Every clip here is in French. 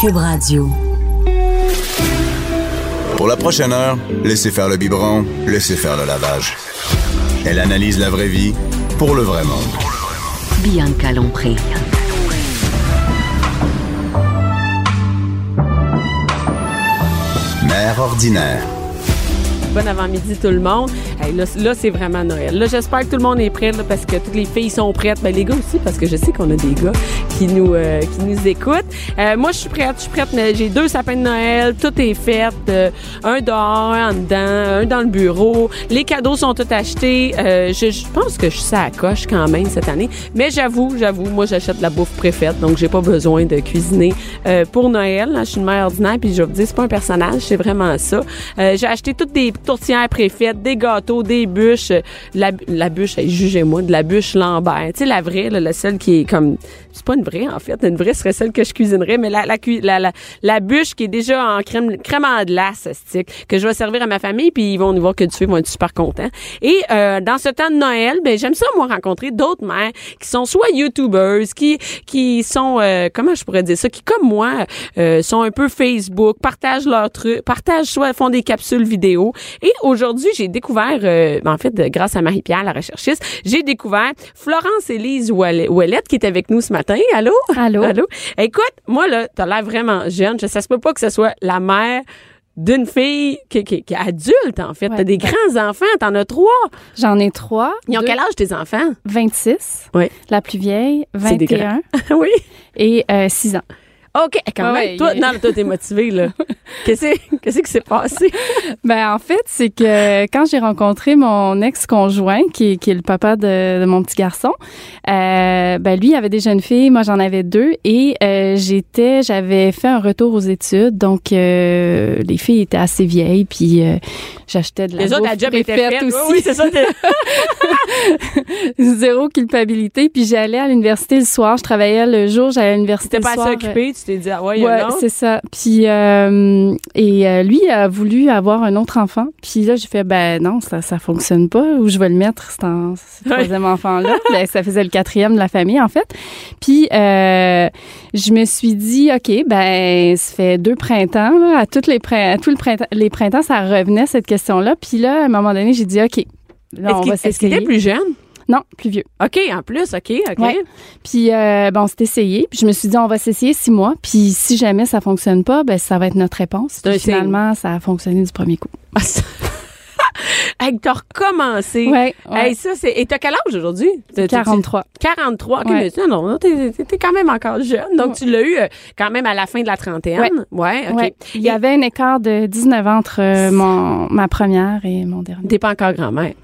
Cube Radio. Pour la prochaine heure, laissez faire le biberon, laissez faire le lavage. Elle analyse la vraie vie pour le vrai monde. Bianca Lompré. Mère ordinaire. Bon avant-midi tout le monde. Là, c'est vraiment Noël. Là, j'espère que tout le monde est prêt parce que toutes les filles sont prêtes. Ben, les gars aussi, parce que je sais qu'on a des gars qui nous euh, qui nous écoutent. Euh, moi, je suis prête. Je suis prête. J'ai deux sapins de Noël. Tout est fait. Euh, un dehors, un en dedans, un dans le bureau. Les cadeaux sont tous achetés. Euh, je, pense que je suis à la coche quand même cette année. Mais j'avoue, j'avoue, moi, j'achète la bouffe préfète. Donc, j'ai pas besoin de cuisiner euh, pour Noël. Là, je suis une mère ordinaire. Puis, je vous dire, c'est pas un personnage. C'est vraiment ça. J'ai acheté toutes des tourtières préfaites, des gâteaux, des bûches. La, la bûche, jugez-moi, de la bûche Lambert. Tu sais, la vraie, la celle qui est comme... C'est pas une vraie, en fait. Une vraie serait celle que je cuisinerais, mais la, la, la, la bûche qui est déjà en crème, crème en glace, stick, que je vais servir à ma famille, puis ils vont nous voir que du feu, ils vont être super contents. Et euh, dans ce temps de Noël, ben j'aime ça, moi, rencontrer d'autres mères qui sont soit YouTubers, qui qui sont, euh, comment je pourrais dire ça, qui, comme moi, euh, sont un peu Facebook, partagent leurs trucs, partagent soit font des capsules vidéo. Et aujourd'hui, j'ai découvert, euh, en fait, grâce à Marie-Pierre, la recherchiste, j'ai découvert Florence-Élise Ouellet, Ouellette, qui est avec nous ce matin. Allô? Allô? Allô? Écoute, moi, là, t'as l'air vraiment jeune. Je, ça se peut pas que ce soit la mère d'une fille qui, qui, qui est adulte, en fait. Ouais. T'as des grands-enfants, t'en as trois. J'en ai trois. Ils ont Deux- quel âge, tes enfants? 26. Oui. La plus vieille, C'est des 21 oui. et euh, 6 ans. OK, quand Ouais, même. Toi, il- non, toi, t'es motivée, là. Qu'est-ce qu'est-ce qui s'est passé? Ben en fait, c'est que quand j'ai rencontré mon ex-conjoint, qui, est- qui est le papa de, de mon petit garçon, euh, ben lui il avait des jeunes filles, moi j'en avais deux, et euh, j'étais, j'avais fait un retour aux études, donc euh, les filles étaient assez vieilles, puis euh, j'achetais de la Les autres, la bouffe job était faite. aussi. Oui, c'est ça. zéro culpabilité. Puis j'allais à l'université le soir, je travaillais le jour, j'allais à l'université T'étais le pas soir. assez occupée, tu t'es dit, ah ouais, Ouais, c'est ça. Puis euh, et euh, lui a voulu avoir un autre enfant. Puis là, j'ai fait ben non, ça ça fonctionne pas. Où je vais le mettre, c'est en ce troisième enfant là. Ben, ça faisait le quatrième de la famille en fait. Puis euh, je me suis dit ok ben ça fait deux printemps là, à toutes les à tout le printemps les printemps ça revenait cette question là. Puis là à un moment donné j'ai dit ok. Là, on va est-ce qu'il s'essayer. était plus jeune? Non, plus vieux. OK, en plus, OK, OK. Ouais. Puis euh, ben, on s'est essayé. Puis je me suis dit, on va s'essayer six mois. Puis si jamais ça fonctionne pas, ben ça va être notre réponse. C'est Puis finalement, ça a fonctionné du premier coup. Hey, t'as recommencé. Ouais, ouais. Hey, ça, c'est. Et t'as quel âge aujourd'hui? T'as- t'as- 43. 43. OK, Ouais. mais non, non, t'es, t'es- quand même encore jeune. Donc, tu l'as eu euh, quand même à la fin de la trentaine. Ouais. OK. Il y avait un écart de 19 ans entre euh, mon, ma première et mon dernier. T'es pas encore grand-mère.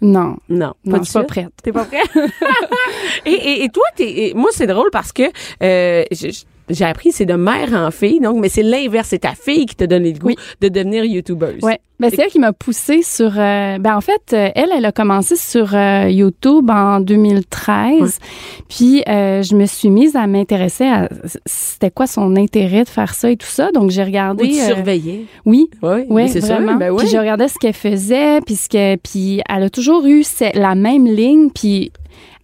Non. Non, Non, je suis pas prête. T'es pas prêt? et, et, et toi, t'es, et moi, c'est drôle parce que euh, je- j'ai appris c'est de mère en fille, donc, mais c'est l'inverse. C'est ta fille qui t'a donné le goût Oui. de devenir youtubeuse. Ouais. Ben, c'est elle qui m'a poussée sur. euh, ben en fait, euh, elle, elle a commencé sur euh, YouTube en 2013. Puis euh, je me suis mise à m'intéresser à c'était quoi son intérêt de faire ça et tout ça. Donc j'ai regardé. Ou tu surveillais. oui. Oui, Oui, c'est sûr. Ben oui. Puis je regardais ce qu'elle faisait, puis ce que, puis elle a toujours eu la même ligne, puis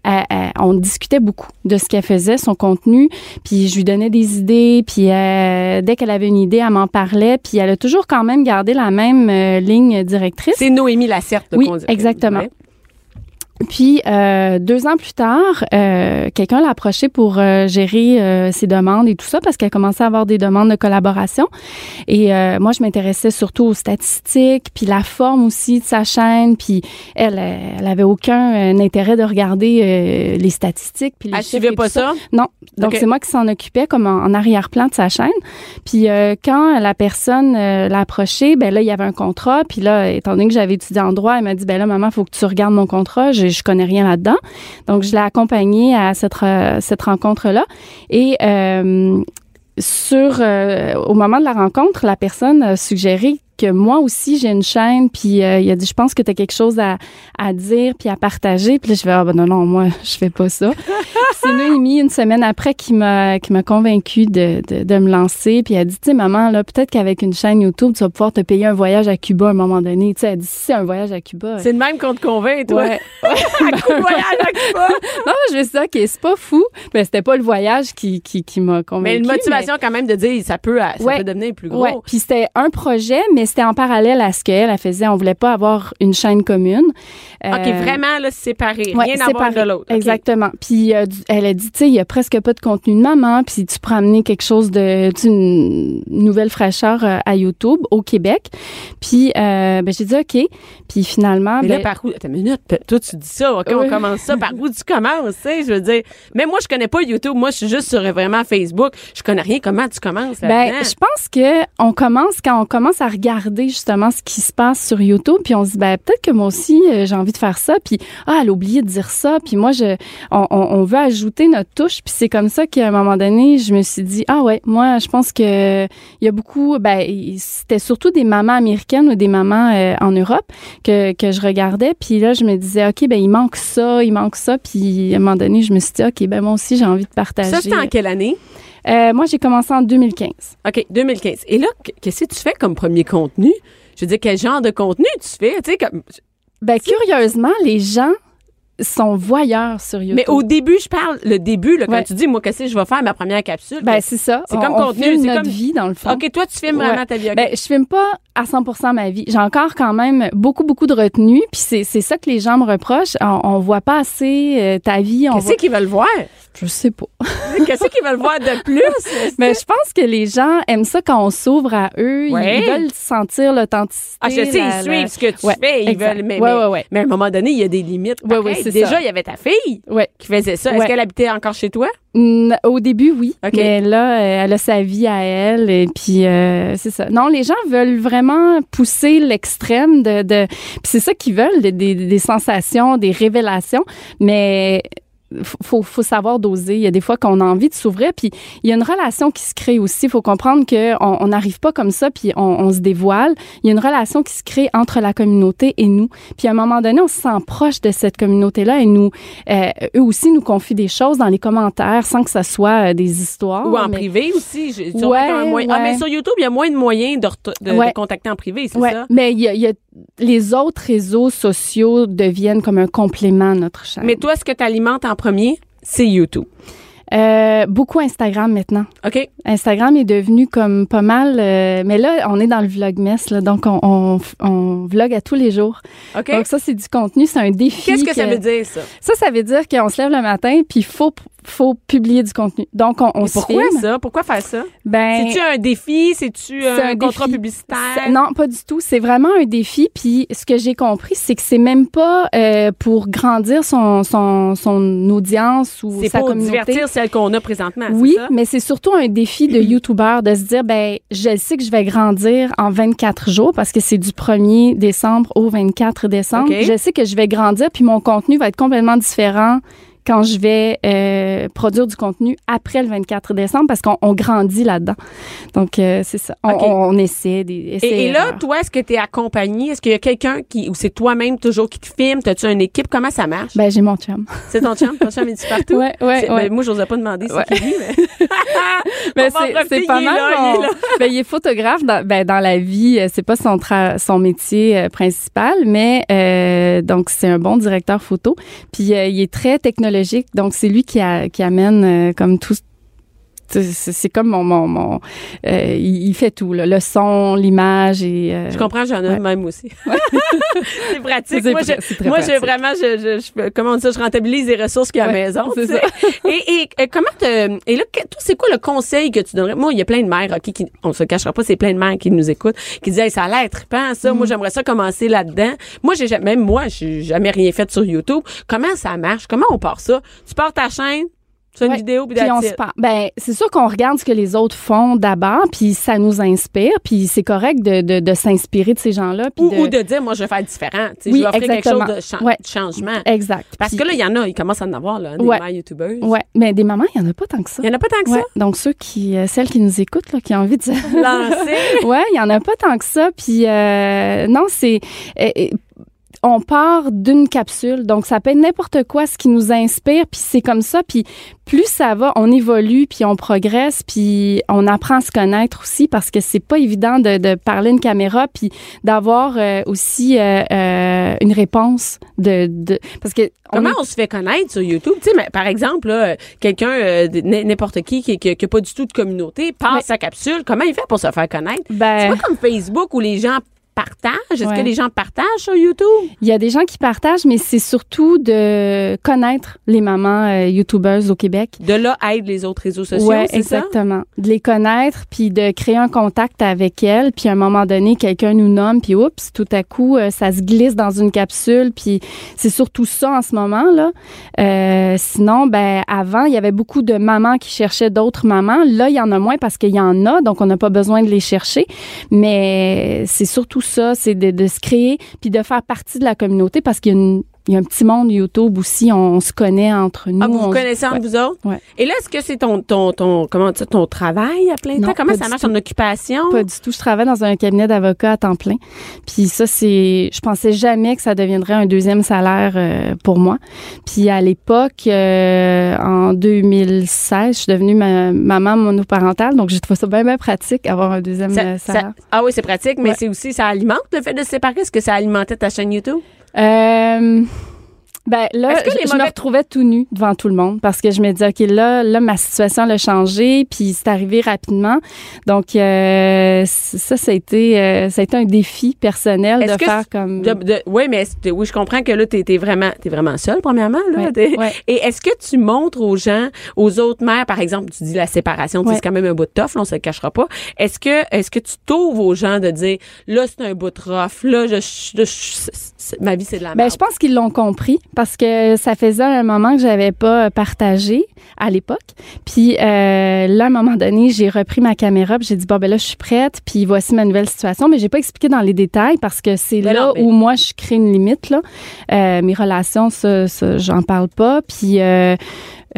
elle- elle- on discutait beaucoup de ce qu'elle faisait, son contenu, puis je lui donnais des idées, puis euh, dès qu'elle avait une idée, elle m'en parlait, puis elle a toujours quand même gardé la même euh, ligne directrice. C'est Noémie Lacerte. Oui, exactement. Ouais. Puis euh, deux ans plus tard, euh, quelqu'un l'a approché pour euh, gérer euh, ses demandes et tout ça parce qu'elle commençait à avoir des demandes de collaboration. Et euh, moi, je m'intéressais surtout aux statistiques, puis la forme aussi de sa chaîne. Puis elle, elle avait aucun euh, intérêt de regarder euh, les statistiques. Puis les Elle suivait pas ça? Non. Donc c'est moi qui s'en occupais comme en, en arrière-plan de sa chaîne. Puis euh, quand la personne l'a approché, ben là il y avait un contrat. Puis là, étant donné que j'avais étudié en droit, elle m'a dit ben là maman, faut que tu regardes mon contrat. J'ai je connais rien là-dedans. Donc, je l'ai accompagnée à cette, cette rencontre-là. Et euh, sur euh, au moment de la rencontre, la personne a suggéré que moi aussi j'ai une chaîne puis euh, il a dit je pense que tu as quelque chose à, à dire puis à partager puis là je vais ah ben non non moi je fais pas ça c'est Noémie une semaine après qui m'a qui m'a convaincue de, de, de me lancer puis elle a dit tu sais maman là peut-être qu'avec une chaîne YouTube tu vas pouvoir te payer un voyage à Cuba à un moment donné tu sais elle dit si c'est un voyage à Cuba C'est de même qu'on te convainc, toi. ouais Un coup de voyage à Cuba. non je me suis dit ok c'est pas fou mais c'était pas le voyage qui qui, qui m'a Mais convaincue une motivation quand même de dire, ça peut, ça Ouais. peut devenir plus gros. Ouais, puis c'était un projet, mais c'était en parallèle à ce qu'elle elle faisait. On voulait pas avoir une chaîne commune. OK, Euh, vraiment, là, séparé. ouais, Rien à voir de l'autre. Exactement. Puis euh, elle a dit, tu sais, il y a presque pas de contenu de maman, puis tu pourrais amener quelque chose de, tu sais, une nouvelle fraîcheur euh, à YouTube au Québec. Puis euh, ben j'ai dit ok. Puis finalement, Mais ben, là, par où? Attends une minute. Toi, tu dis ça. OK, on commence ça. Par où tu commences, tu sais? Je veux dire. Mais moi, je connais pas YouTube. Moi, je suis juste sur vraiment Facebook. Je connais rien. Comment tu commences Ben, je pense que on commence quand on commence à regarder justement ce qui se passe sur YouTube, puis on se dit ben peut-être que moi aussi euh, j'ai envie de faire ça, puis ah elle a oublié de dire ça, puis moi je on, veut ajouter notre touche, puis c'est comme ça qu'à un moment donné je me suis dit ah ouais moi je pense que il y a beaucoup ben c'était surtout des mamans américaines ou des mamans euh, en Europe que que je regardais, puis là je me disais ok ben il manque ça, il manque ça, puis à un moment donné je me suis dit ok ben moi aussi j'ai envie de partager. ça, c'était en quelle année? Euh, moi j'ai commencé en 2015. OK, 2015. Et là, qu- qu'est-ce que tu fais comme premier contenu? Je veux dire, quel genre de contenu tu fais? Tu sais, comme... Ben, curieusement, les gens sont voyeurs sur YouTube. Mais au début, je parle, le début, là, quand Ouais. tu dis, moi, qu'est-ce que je vais faire ma première capsule? Ben, c'est ça. C'est comme on contenu, c'est comme- vie, dans le fond. OK, toi, tu filmes vraiment ta vie. OK. Ben, je filme pas à 100% ma vie. J'ai encore quand même beaucoup, beaucoup de retenue. Puis c'est, c'est ça que les gens me reprochent. On, on voit pas assez euh, ta vie. Qu'est-ce voit... qu'ils veulent voir? Je sais pas. Qu'est-ce qu'ils veulent voir de plus? Mais je pense que les gens aiment ça quand on s'ouvre à eux. Ils- Ouais. Ils veulent sentir l'authenticité. Ah, je sais, la- ils la- suivent ce que tu Ouais, fais. Ils exact. veulent, mais, Ouais, mais, ouais, ouais. mais à un moment donné, il y a des limites. Ouais, pareil. ouais, c'est Déjà, ça. il y avait ta fille Ouais. qui faisait ça. Est-ce qu'elle habitait encore chez toi? Au début, oui. OK. Mais là, euh, elle a sa vie à elle. Et puis, euh, c'est ça. Non, les gens veulent vraiment pousser l'extrême de... de puis c'est ça qu'ils veulent, des, des, des sensations, des révélations. Mais faut, faut savoir doser. Il y a des fois qu'on a envie de s'ouvrir. Puis il y a une relation qui se crée aussi. Il faut comprendre qu'on on n'arrive pas comme ça, puis on, on se dévoile. Il y a une relation qui se crée entre la communauté et nous. Puis à un moment donné, on se sent proche de cette communauté-là et nous, euh, eux aussi nous confient des choses dans les commentaires sans que ça soit euh, des histoires. Ou en mais- privé aussi? Ouais, Ah, mais sur YouTube, il y a moins de moyens de, de, de contacter en privé, c'est Ouais, ça? mais il y a, il y a- les autres réseaux sociaux deviennent comme un complément à notre chaîne. Mais toi, ce que tu alimentes en premier, c'est YouTube. Euh, beaucoup Instagram maintenant. OK? Instagram est devenu comme pas mal, euh, mais là on est dans le vlogmas là, donc on, on, on vlog à tous les jours. OK? Donc ça c'est du contenu, c'est un défi. Qu'est-ce que ça veut dire, ça? Ça, ça veut dire qu'on se lève le matin puis il faut faut publier du contenu. Donc on, on se pourquoi filme. ça? Pourquoi faire ça? Ben C'est-tu un défi? C'est-tu C'est un, un contrat défi. publicitaire? Non, pas du tout. C'est vraiment un défi. Puis ce que j'ai compris, c'est que c'est même pas euh, pour grandir son, son, son audience ou C'est sa pour communauté. divertir celle qu'on a présentement, Oui, ça? mais c'est surtout un défi de YouTuber de se dire, ben, je sais que je vais grandir en 24 jours parce que c'est du 1er décembre au 24 décembre. Je sais que je vais grandir puis mon contenu va être complètement différent quand je vais euh, produire du contenu après le 24 décembre parce qu'on on grandit là-dedans. Donc, euh, c'est ça. On, essaie des Et, essais et là, erreurs. toi, est-ce que tu es accompagné? Est-ce qu'il y a quelqu'un qui, ou c'est toi-même toujours qui te filme? T'as-tu une équipe? Comment ça marche? Ben, j'ai mon chum. c'est ton chum? Ton chum est partout? Ouais, ouais, C'est- ouais. ben, moi, j'osais pas demander c'est Ouais. qui lui, mais. Ben, c'est- pas mal. là, il est ben, il est photographe dans, ben, dans la vie. euh, C'est pas son tra- son métier euh, principal, mais euh, donc c'est un bon directeur photo. Puis euh, il est très technologique, donc c'est lui qui, a, qui amène euh, comme tout. C'est comme mon mon, mon euh, il, fait tout là, le son, l'image et euh, Je comprends, j'en ai Ouais. même aussi. c'est pratique. Moi, je, moi, pratique. vraiment, je, je, je, comment on dit ça, je rentabilise les ressources qu'il y a à la maison. Et, et, comment te, et là, c'est quoi le conseil que tu donnerais? Moi, il y a plein de mères, OK, qui, on se cachera pas, c'est plein de mères qui nous écoutent, qui disent, hey, ça a l'air trippant, ça. Mm. Moi, j'aimerais ça commencer là-dedans. Moi, j'ai même moi, j'ai jamais rien fait sur YouTube. Comment ça marche? Comment on part ça? Tu pars ta chaîne? C'est une Ouais. vidéo, puis Puis on se it. par- Ben, c'est sûr qu'on regarde ce que les autres font d'abord, puis ça nous inspire, puis c'est correct de, de, de s'inspirer de ces gens-là. Ou, de... ou de dire, moi, je vais faire différent. Tu sais, Oui, je vais offrir quelque chose de, chan- Ouais. de changement. Exact. Parce Puis- que là, il y en a, ils commencent à en avoir, là, des Ouais. mères youtubeurs. Ouais, mais des mamans, il y en a pas tant que ça. Il y en a pas tant que Ouais, donc ceux qui, euh, celles qui nous écoutent, là, qui ont envie de ça. Lancer. ouais, il y en a pas tant que ça. Puis euh, non, c'est euh, on part d'une capsule, donc ça peut être n'importe quoi ce qui nous inspire, puis c'est comme ça. Puis plus ça va, on évolue, puis on progresse, puis on apprend à se connaître aussi parce que c'est pas évident de, de parler une caméra, puis d'avoir euh, aussi euh, euh, une réponse de, de parce que Comment on se fait connaître sur YouTube? Tu sais, mais par exemple, quelqu'un, euh, n'importe qui, qui, qui, qui a pas du tout de communauté, passe sa capsule. Comment il fait pour se faire connaître? C'est ben, pas comme Facebook où les gens partagent? Est-ce Ouais. que les gens partagent sur YouTube? Il y a des gens qui partagent, mais c'est surtout de connaître les mamans euh, youtubeuses au Québec. De là aide les autres réseaux sociaux, Ouais, c'est ça? exactement. De les connaître, puis de créer un contact avec elles, puis à un moment donné, quelqu'un nous nomme, puis oups, tout à coup, euh, ça se glisse dans une capsule, puis c'est surtout ça en ce moment là. Euh, sinon, ben avant, il y avait beaucoup de mamans qui cherchaient d'autres mamans. Là, il y en a moins parce qu'il y en a, donc on n'a pas besoin de les chercher. Mais c'est surtout ça, c'est de, de se créer, puis de faire partie de la communauté parce qu'il y a une il y a un petit monde YouTube aussi, on, se connaît entre nous. Ah, vous vous on se- connaissez entre ouais. vous autres? Ouais. Et là, est-ce que c'est ton, ton, ton, comment ton travail à plein Non, temps? Comment ça marche, ton occupation? Pas du tout. Je travaille dans un cabinet d'avocats à temps plein. Puis ça, c'est, je pensais jamais que ça deviendrait un deuxième salaire euh, pour moi. Puis à l'époque, euh, en 2016, je suis devenue ma- maman monoparentale, donc j'ai trouvé ça bien, bien pratique avoir un deuxième Ça- euh, ça- salaire. ah oui, c'est pratique, mais Ouais. c'est aussi, ça alimente le fait de se séparer? Est-ce que ça alimentait ta chaîne YouTube? Euh, ben là, les je, je me retrouvais tout nu devant tout le monde parce que je me disais, OK, là, là ma situation a changé, puis c'est arrivé rapidement. Donc, euh, ça, ça a, été, euh, ça a été un défi personnel de faire comme... De- de- oui, mais oui, je comprends que là, t'es es vraiment, t'es vraiment seule, premièrement. Là, Ouais, T'es- ouais. Et est-ce que tu montres aux gens, aux autres mères, par exemple, tu dis la séparation, Ouais. c'est quand même un bout de tough, là, on se le cachera pas. Est-ce que, est-ce que tu t'ouvres aux gens de dire, là, c'est un bout de rough, là, je, ma vie, c'est de la Ben, merde? je pense qu'ils l'ont compris parce que ça faisait un moment que j'avais pas euh, partagé à l'époque. Puis euh, là, à un moment donné, j'ai repris ma caméra, puis j'ai dit bon ben là, je suis prête, puis voici ma nouvelle situation. Mais j'ai pas expliqué dans les détails parce que c'est là non, mais- où moi je crée une limite là. Euh, mes relations, ça, ça j'en parle pas. Puis euh,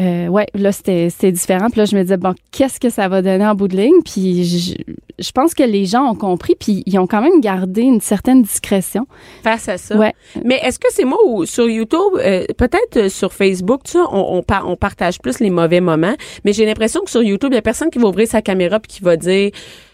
euh, ouais, là c'était différent. Puis là, je me disais bon, qu'est-ce que ça va donner en bout de ligne? Puis je, je pense que les gens ont compris, puis ils ont quand même gardé une certaine discrétion. face à ça. Ouais. Mais est-ce que c'est moi ou sur YouTube, euh, peut-être euh, sur Facebook, tu sais, on, on, par- on partage plus les mauvais moments, mais j'ai l'impression que sur YouTube, il y a personne qui va ouvrir sa caméra puis qui va dire,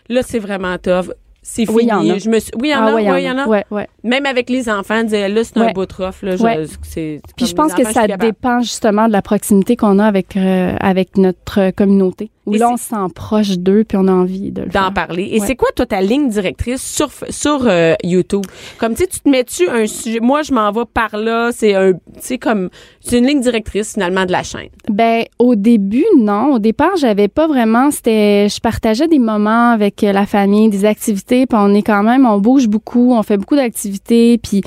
là, c'est vraiment tough. C'est fini. Oui, il y en a. Je me suis- oui, il y en Ah a. ouais, oui, il y en a. Ouais, ouais. Même avec les enfants, dire, là, c'est un de rough, là. je- Ouais. c'est- Puis je pense que ça dépend justement de la proximité qu'on a avec euh, avec notre communauté. Où Et là, c'est- on se sent proche d'eux puis on a envie de le d'en parler. Et Ouais. c'est quoi, toi, ta ligne directrice sur, sur euh, YouTube? Comme, tu sais, tu te mets-tu un sujet, moi, je m'en vais par là, c'est un, tu sais, comme, c'est une ligne directrice, finalement, de la chaîne. Ben au début non, au départ j'avais pas vraiment. C'était, je partageais des moments avec euh, la famille, des activités. Puis on est quand même, on bouge beaucoup, on fait beaucoup d'activités. Puis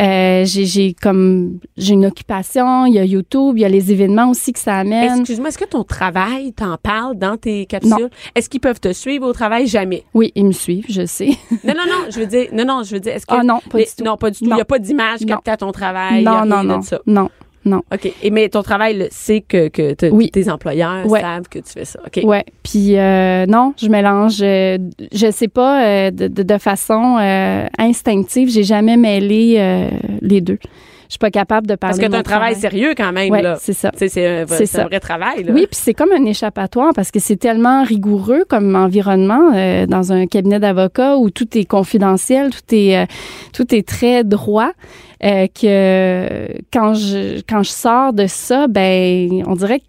euh, j'ai, j'ai comme j'ai une occupation. Il y a YouTube, il y a les événements aussi que ça amène. Excuse-moi, est-ce que ton travail t'en parle dans tes capsules? Est-ce qu'ils peuvent te suivre au travail? Jamais. Oui, ils me suivent, je sais. Non, non, non, je veux dire, non, non, je veux dire, est-ce que. Ah non, pas les- du tout. Non, pas du tout. Il n'y a pas d'image captée à ton travail. non, non, non, ça. non, non. OK. Et, mais ton travail, c'est que, que te- Oui. tes employeurs Ouais. savent que tu fais ça. OK. Ouais, puis euh, non, je mélange. euh, je sais pas euh, de, de, de façon euh, instinctive, j'ai jamais mêlé euh, les deux. Je suis pas capable de parler. Parce que tu un travail sérieux quand même, Ouais, là. c'est ça. C'est un, C'est c'est un ça. vrai travail, là. Oui, puis c'est comme un échappatoire parce que c'est tellement rigoureux comme environnement euh, dans un cabinet d'avocat où tout est confidentiel, tout est euh, tout est très droit. euh, que quand je quand je sors de ça, ben on dirait que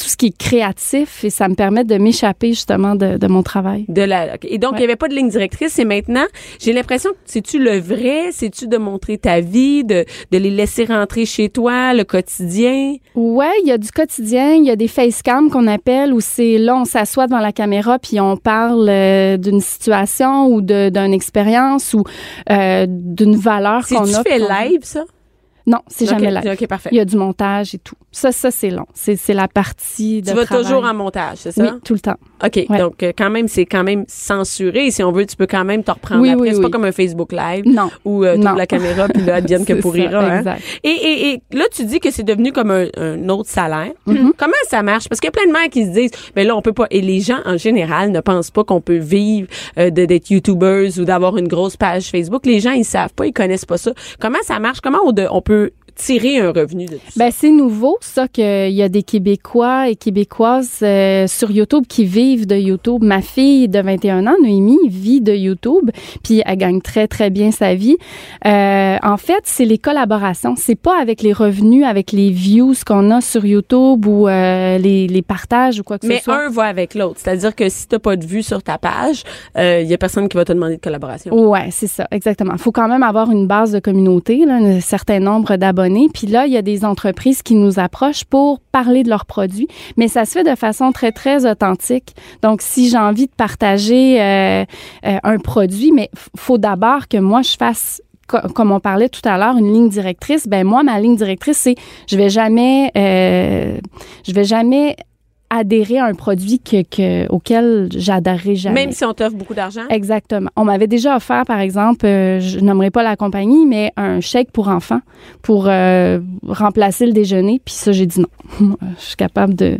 tout ce qui est créatif et ça me permet de m'échapper justement de, de mon travail. De la. Et donc, il Ouais. n'y avait pas de ligne directrice. Et maintenant, j'ai l'impression que c'est-tu le vrai? C'est-tu de montrer ta vie, de, de les laisser rentrer chez toi, le quotidien? Ouais, il y a du quotidien, il y a des facecams qu'on appelle où c'est là on s'assoit devant la caméra puis on parle euh, d'une situation ou d'une expérience ou euh, d'une valeur qu'on a. qu'on- live, ça? Non, c'est jamais live. OK, parfait. Il y a du montage et tout. Ça, ça c'est long. C'est c'est la partie de Tu vas travail. toujours en montage, c'est ça? Oui, tout le temps. OK. Ouais. Donc, euh, quand même, c'est quand même censuré. Si on veut, tu peux quand même te reprendre Oui, après. oui, c'est pas comme un Facebook Live Non. où euh, tu la caméra puis là, advienne que pourrira. ça, hein? exact. Et, et, et là, tu dis que c'est devenu comme un, un autre salaire. Mm-hmm. Comment ça marche? Parce qu'il y a plein de mères qui se disent, mais là, on peut pas. Et les gens, en général, ne pensent pas qu'on peut vivre euh, de- d'être YouTubers ou d'avoir une grosse page Facebook. Les gens, ils savent pas, ils connaissent pas ça. Comment ça marche? Comment on, de- on peut tirer un revenu de tout ça? Ben c'est nouveau ça qu'il y a des Québécois et Québécoises euh, sur YouTube qui vivent de YouTube. Ma fille de 21 ans, Noémie, vit de YouTube, puis elle gagne très très bien sa vie. Euh, en fait, c'est les collaborations. C'est pas avec les revenus, avec les views qu'on a sur YouTube ou euh, les, les partages ou quoi que Mais ce soit. un va avec l'autre. C'est-à-dire que si t'as pas de vue sur ta page, il y a personne qui va te demander de collaboration. Ouais, c'est ça, exactement. Il faut quand même avoir une base de communauté, là, un certain nombre d'abonnés. Puis là, il y a des entreprises qui nous approchent pour parler de leurs produits, mais ça se fait de façon très très authentique. Donc, si j'ai envie de partager euh, euh, un produit, mais faut d'abord que moi je fasse co- comme on parlait tout à l'heure, une ligne directrice. Ben moi, ma ligne directrice, c'est je vais jamais, euh, je vais jamais adhérer à un produit que, que auquel j'adhérerai jamais. Même si on t'offre beaucoup d'argent? Exactement. On m'avait déjà offert, par exemple, euh, je nommerai pas la compagnie, mais un chèque pour enfants pour euh, remplacer le déjeuner. Puis ça, j'ai dit non. Je suis capable de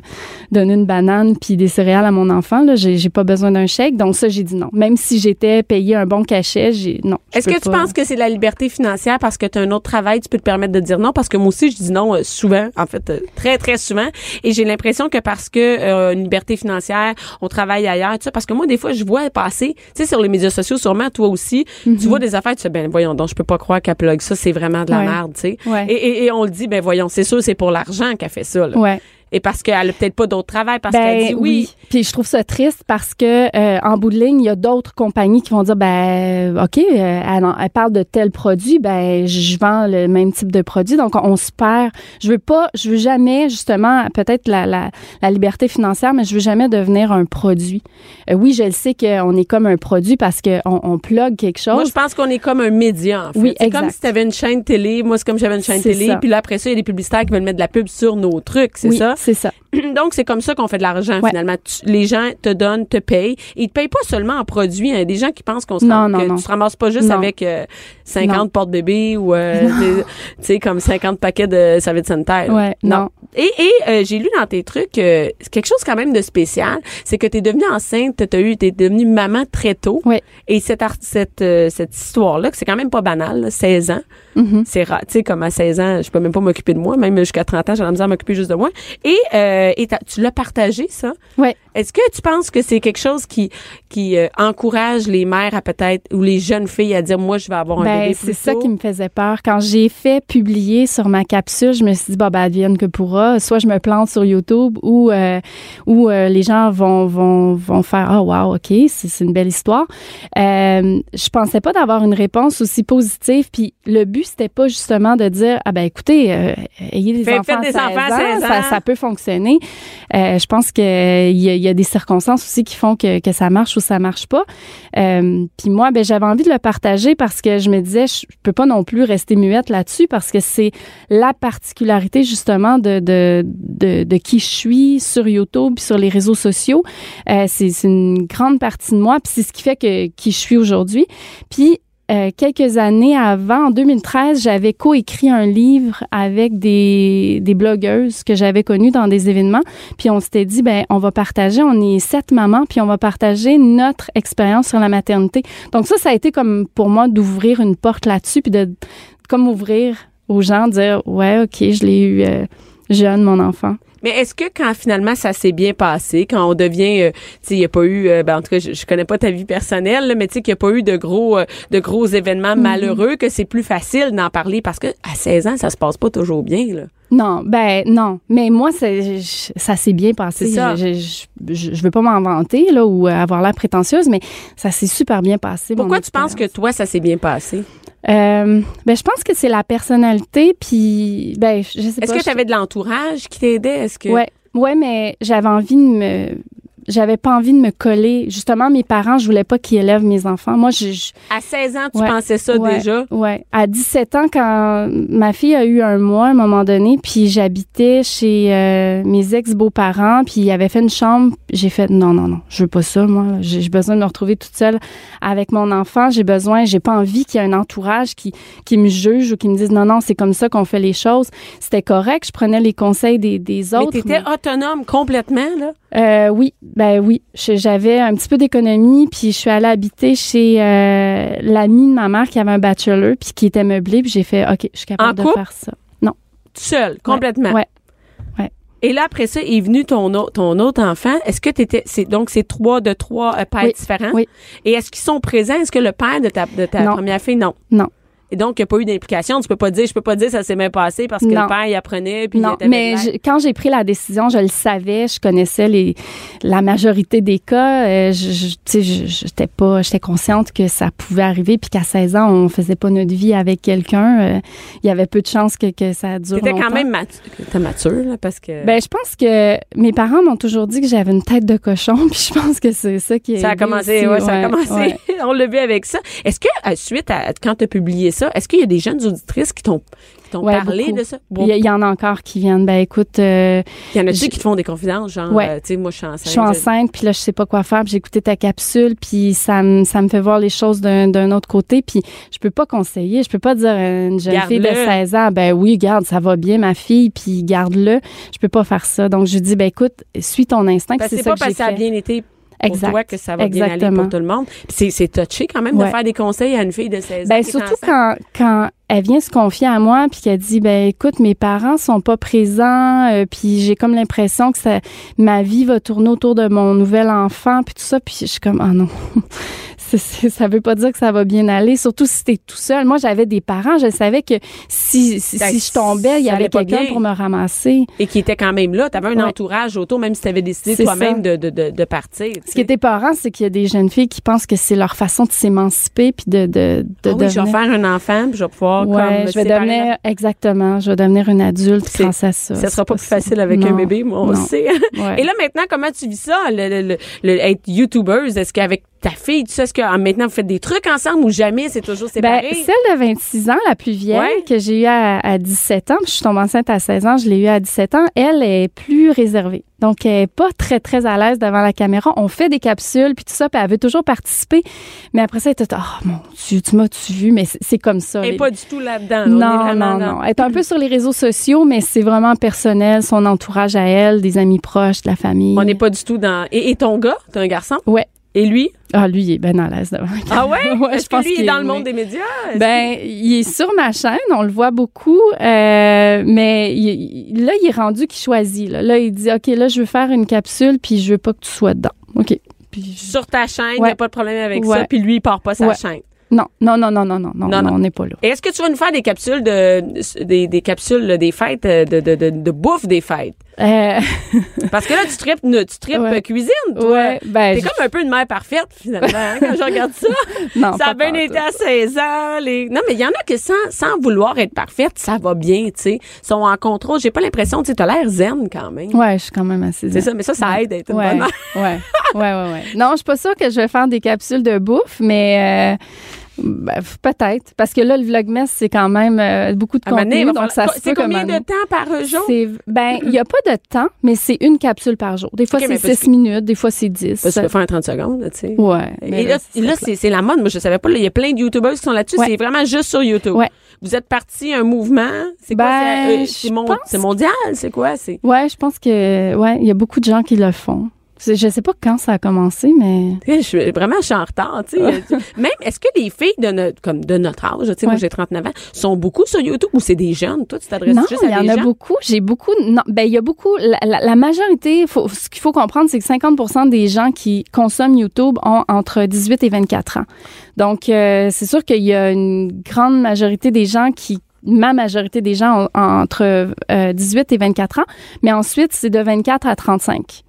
donner une banane puis des céréales à mon enfant. Là, j'ai, j'ai pas besoin d'un chèque. Donc ça, j'ai dit non. Même si j'étais payé un bon cachet, j'ai non. Est-ce que tu pas. penses que c'est la liberté financière parce que tu as un autre travail, tu peux te permettre de dire non? Parce que moi aussi, je dis non euh, souvent, en fait, très, très souvent. Et j'ai l'impression que parce que euh, une liberté financière, on travaille ailleurs, tout ça, parce que moi, des fois, je vois passer, tu sais, sur les médias sociaux, sûrement, toi aussi, tu vois des affaires, tu sais, ben voyons donc, je peux pas croire qu'elle plug ça, c'est vraiment de la Ouais. merde, tu sais. Ouais. Et, et, et on le dit, ben voyons, c'est sûr, c'est pour l'argent qu'elle fait ça, là. Ouais. Et parce qu'elle a peut-être pas d'autre travail, parce Ben qu'elle dit oui. Puis je trouve ça triste parce que euh, en bout de ligne, il y a d'autres compagnies qui vont dire ben OK, euh, elle, parle de tel produit, ben je vends le même type de produit donc on, on se perd. Je veux pas je veux jamais justement peut-être la, la, la liberté financière mais je veux jamais devenir un produit. Euh, oui, je le sais qu'on est comme un produit parce que on, on plug quelque chose. Moi, je pense qu'on est comme un média, en fait. Oui, c'est comme si tu avais une chaîne télé. Moi, c'est comme j'avais une chaîne télé. ça. Puis là, après ça, il y a des publicitaires qui veulent mettre de la pub sur nos trucs, c'est oui, ça? C'est ça. Donc, c'est comme ça qu'on fait de l'argent, Ouais. finalement. Tu- les gens te donnent, te payent. Ils te payent pas seulement en produits. A des gens qui pensent qu'on se Non, rend- non, que non. tu te ramasses pas juste avec euh, 50 Non. porte-bébés ou, euh, tu sais, comme 50 paquets de serviettes sanitaires. Ouais, non. Et, et euh, j'ai lu dans tes trucs euh, quelque chose quand même de spécial, c'est que tu es devenue enceinte, tu eu t'es devenue maman très tôt. Ouais. Et cette cette euh, cette histoire là, que c'est quand même pas banal, là, 16 ans. Mhm. C'est rare, tu sais comme à 16 ans, je peux même pas m'occuper de moi, même jusqu'à 30 ans, j'ai la misère à m'occuper juste de moi. Et euh, et t'as- tu l'as partagé ça? Ouais. Est-ce que tu penses que c'est quelque chose qui qui euh, encourage les mères à peut-être ou les jeunes filles à dire moi je vais avoir un Ben, bébé c'est ça qui me faisait peur. Quand j'ai fait publier sur ma capsule, je me suis dit, bah, ben, advienne que pourra. Soit je me plante sur YouTube ou, euh, ou euh, les gens vont, vont, vont faire, ah, wow, OK, c'est une belle histoire. Je pensais pas d'avoir une réponse aussi positive. Puis le but, c'était pas justement de dire, ah, ben, écoutez, ayez des Faites- enfants, des à 16 enfants à 16 ans, Ça, ans. ça peut fonctionner. Je pense qu'il y, a- il y a des circonstances aussi qui font que, que ça marche ou ça marche pas. Euh, puis moi, ben j'avais envie de le partager parce que je me disais, je peux pas non plus rester muette là-dessus parce que c'est la particularité justement de, de, de, qui je suis sur YouTube sur les réseaux sociaux. Euh, c'est une grande partie de moi puis c'est ce qui fait que qui je suis aujourd'hui. Puis euh, quelques années avant, en 2013, j'avais coécrit un livre avec des, des blogueuses que j'avais connues dans des événements. Puis on s'était dit, ben, on va partager, on est sept mamans, puis on va partager notre expérience sur la maternité. Donc ça, ça a été comme pour moi d'ouvrir une porte là-dessus, puis de comme ouvrir aux gens, dire, ouais, ok, je l'ai eu euh, jeune, mon enfant. Mais est-ce que quand finalement ça s'est bien passé, quand on devient, euh, tu sais, il n'y a pas eu, euh, ben, en tout cas, je, je connais pas ta vie personnelle, là, mais tu sais qu'il n'y a pas eu de gros, euh, de gros événements Mhm. malheureux, que c'est plus facile d'en parler parce que à 16 ans, ça se passe pas toujours bien, là. Non, ben non. Mais moi, je- ça s'est bien passé. Ça. Je, je, je, je veux pas m'en vanter là ou avoir l'air prétentieuse, mais ça s'est super bien passé. Pourquoi tu penses que toi, ça s'est bien passé? Euh, ben je pense que c'est la personnalité, puis ben je sais pas. Est-ce que tu avais de l'entourage qui t'aidait? Est-ce que. Ouais, ouais, mais j'avais envie de me j'avais pas envie de me coller. Justement, mes parents, je voulais pas qu'ils élèvent mes enfants. Moi, je, je- À 16 ans, tu Ouais. pensais ça Ouais, déjà? Ouais. À 17 ans, quand ma fille a eu un mois à un moment donné, puis j'habitais chez euh, mes ex-beaux-parents, puis ils avaient fait une chambre, j'ai fait non, non, non, je veux pas ça, moi. J'ai besoin de me retrouver toute seule avec mon enfant. J'ai besoin, j'ai pas envie qu'il y ait un entourage qui, qui me juge ou qui me dise non, non, c'est comme ça qu'on fait les choses. C'était correct, je prenais les conseils des, des Mais autres. t'étais autonome complètement, là? Euh, oui, ben oui. J'avais un petit peu d'économie, puis je suis allée habiter chez euh, l'ami de ma mère qui avait un bachelor, puis qui était meublé, puis j'ai fait, OK, je suis capable En de couple? faire ça. Non. Tout seul, complètement? Ouais. Et là, après ça, est venu ton, ton autre enfant. Est-ce que tu étais. Donc, c'est trois de trois euh, pères Oui. différents? Oui. Et est-ce qu'ils sont présents? Est-ce que le père de ta, de ta Non. première fille, non? Non. Et donc, il n'y a pas eu d'implication. Tu peux pas dire, je peux pas dire ça s'est bien passé parce que Non. le père, il apprenait. Puis il Non, était mais je- quand j'ai pris la décision, je le savais, je connaissais les la majorité des cas. euh, je, je- tu sais, je- j'étais pas, j'étais consciente que ça pouvait arriver, puis qu'à 16 ans, on faisait pas notre vie avec quelqu'un. euh, Il y avait peu de chances que, que ça dure T'étais longtemps. quand même mature. T'es mature, là, parce que. Ben, je pense que mes parents m'ont toujours dit que j'avais une tête de cochon, puis je pense que c'est ça qui ça a commencé, ouais, ça a commencé. ouais. On l'a vu avec ça. Est-ce que, euh, suite à quand tu as publié ça, est-ce qu'il y a des jeunes auditrices qui t'ont Ouais, parlé beaucoup. de ça? Il y, a- en a encore qui viennent. Ben, écoute, euh, Il y en a-tu je- qui te font des confidences, genre, Ouais. euh, tu sais, moi, je suis enceinte. je suis enceinte, puis là, je sais pas quoi faire, puis j'ai écouté ta capsule, puis ça me, ça me fait voir les choses d'un, autre côté, puis je peux pas conseiller, je peux pas dire à une jeune fille de Garde-le. 16 ans, ben oui, garde, ça va bien, ma fille, puis garde-le. Je peux pas faire ça. Donc, je dis, ben écoute, suis ton instinct, c'est ça pas que parce j'ai que ça a fait. bien été pour Exact. toi que ça va bien aller pour tout le monde. C'est, c'est touché quand même de faire des conseils à une fille de 16 ans. Ben surtout quand quand elle vient se confier à moi puis qu'elle dit ben écoute mes parents sont pas présents euh, puis j'ai comme l'impression que ça ma vie va tourner autour de mon nouvel enfant puis tout ça puis je suis comme ah non ça veut pas dire que ça va bien aller surtout si t'es tout seul moi j'avais des parents je savais que si si, Ben, si je tombais il y avait pas quelqu'un pour me ramasser Et qui était quand même là. Tu avais un Ouais. entourage autour, même si tu avais décidé toi-même de, de, de, de partir. tu ce qui était épeurant, c'est qu'il y a des jeunes filles qui pensent que c'est leur façon de s'émanciper puis de de, de Ah oui, je vais devenir- faire un enfant, puis je vais pouvoir Ouais, comme je vais devenir exactement, je vais devenir une adulte grâce à ça. Ça sera pas plus ça. facile avec un Non, bébé, moi, on non. sait. Ouais. Et là, maintenant, comment tu vis ça, le, le, le- le- être YouTubeuse? Est-ce qu'avec ta fille, tu sais, est-ce que ah, maintenant vous faites des trucs ensemble ou jamais c'est toujours Ben, séparé? celle de 26 ans, la plus vieille, Ouais. que j'ai eue à, à 17 ans, puis je suis tombée enceinte à 16 ans, je l'ai eue à 17 ans, elle est plus réservée. Donc, elle est pas très, très à l'aise devant la caméra. On fait des capsules, puis tout ça, puis elle veut toujours participer. Mais après ça, elle était, oh mon Dieu, tu m'as-tu vu? Mais c'est- comme ça. Elle est les- pas du tout là-dedans. là. On est Non, non, dans- non. Elle est un peu sur les réseaux sociaux, mais c'est vraiment personnel, son entourage à elle, des amis proches, de la famille. On n'est pas du tout dans. Et, et ton gars, t'as un garçon? Ouais. Et lui? Ah, lui, il est bien à l'aise devant la Ah ouais? Est-ce je que pense lui est qu'il dans le monde des médias? Est-ce Ben, il est sur ma chaîne, on le voit beaucoup, euh, mais il- il- là, il est rendu qu'il choisit. Là. là, il dit, OK, là, je veux faire une capsule, puis je veux pas que tu sois dedans. OK. Puis, sur ta chaîne, il n'y a pas de problème avec ça, puis lui, il part pas sa Ouais. chaîne. Non, non, non, non, non, non, non, Non, non. on n'est pas là. Est-ce que tu vas nous faire des capsules de des, des capsules des fêtes euh, de, de, de, de bouffe des fêtes? Euh, Parce que là, tu tripes, tu tripes Ouais. euh, cuisine, toi. ouais, ben, T'es je- comme un peu une mère parfaite, finalement, hein, quand je regarde ça. non, ça a bien été à 16 ans. Les... Non, mais il y en a que sans, sans vouloir être parfaite, ça va bien, tu sais. Sont en contrôle. J'ai pas l'impression, tu sais, t'as l'air zen quand même. Ouais, je suis quand même assez C'est ça, mais ça, ça aide à être une Ouais, bonne ouais, ouais, ouais. Non, je suis pas sûre que je vais faire des capsules de bouffe, mais euh, ben, peut-être. Parce que là, le Vlogmas, c'est quand même euh, beaucoup de À contenu, donc ça falloir- se C'est combien de temps par jour? Ben il y a pas de temps, mais c'est une capsule par jour. Des fois c'est parce 6 minutes, des fois c'est 10. Parce que tu peux faire en 30 secondes, tu sais. Ouais. mais Et là, c'est là, la mode. Moi, je savais pas. Il y a plein de YouTubers qui sont là-dessus. Ouais. C'est vraiment juste sur YouTube. Ouais. Vous êtes parti un mouvement? C'est quoi? Ben, c'est, euh, c'est mon- mondial. C'est quoi? C'est. Ouais, je pense que ouais, il y a beaucoup de gens qui le font. Je sais pas quand ça a commencé, mais Je suis vraiment je suis en retard, tu sais. Même est-ce que les filles de notre comme de notre âge, tu sais, moi j'ai 39 ans, sont beaucoup sur YouTube ou c'est des jeunes? Toi, tu t'adresses non, juste il y à en des a beaucoup. J'ai beaucoup. Non, ben il y a beaucoup. La, la- la majorité, faut, ce qu'il faut comprendre, c'est que 50% des gens qui consomment YouTube ont entre 18 et 24 ans. Donc euh, c'est sûr qu'il y a une grande majorité des gens qui ma majorité des gens ont entre euh, 18 et 24 ans, mais ensuite c'est de 24 à 35.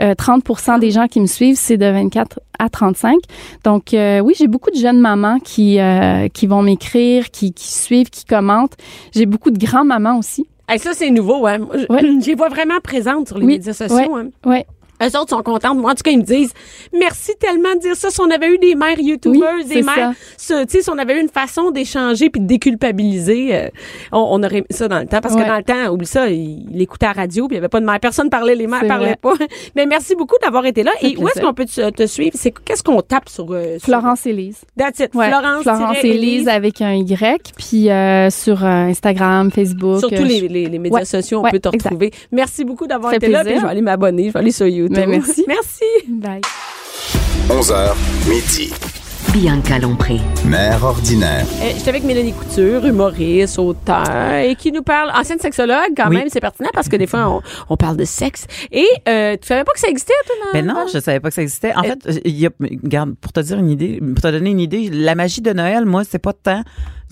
Euh, 30% des gens qui me suivent, c'est de 24 à 35. Donc, euh, oui, j'ai beaucoup de jeunes mamans qui, euh, qui vont m'écrire, qui, qui suivent, qui commentent. J'ai beaucoup de grands-mamans aussi. Hey, ça c'est nouveau, hein. Je- Ouais. Je les vois vraiment présentes sur les Oui, médias sociaux. ouais. hein. Oui. Eux autres sont contents. Moi, en tout cas, ils me disent merci tellement de dire ça. Si on avait eu des mères youtubeuses, Oui, des mères, ce- si on avait eu une façon d'échanger puis de déculpabiliser, euh, on, on aurait mis ça dans le temps. Parce que dans le temps, oublie ça, il, il écoutait à la radio puis il y avait pas de mère. Personne parlait, les mères parlaient pas. Mais merci beaucoup d'avoir été là. Et où est-ce qu'on peut te, te suivre? C'est qu'est-ce qu'on tape sur, euh, Florence Élise. That's it. Ouais, Florence, Florence tiret Élise avec un Y, puis euh, sur Instagram, Facebook. Sur tous les, les, les médias Ouais, sociaux, on peut te retrouver. Merci beaucoup d'avoir été là. Puis je vais aller m'abonner. Je vais aller sur YouTube. Merci. merci. Bye. 11h, midi. Bianca Lompré. Mère ordinaire. Euh, J'étais avec Mélanie Couture, humoriste, auteur, et qui nous parle, ancienne sexologue quand Oui. même, c'est pertinent parce que des fois on, on parle de sexe. Et euh, tu savais pas que ça existait, toi, dans- Ben non, je savais pas que ça existait. En fait, il y a, regarde, pour te dire une idée, pour te donner une idée, la magie de Noël, moi, c'est pas de temps.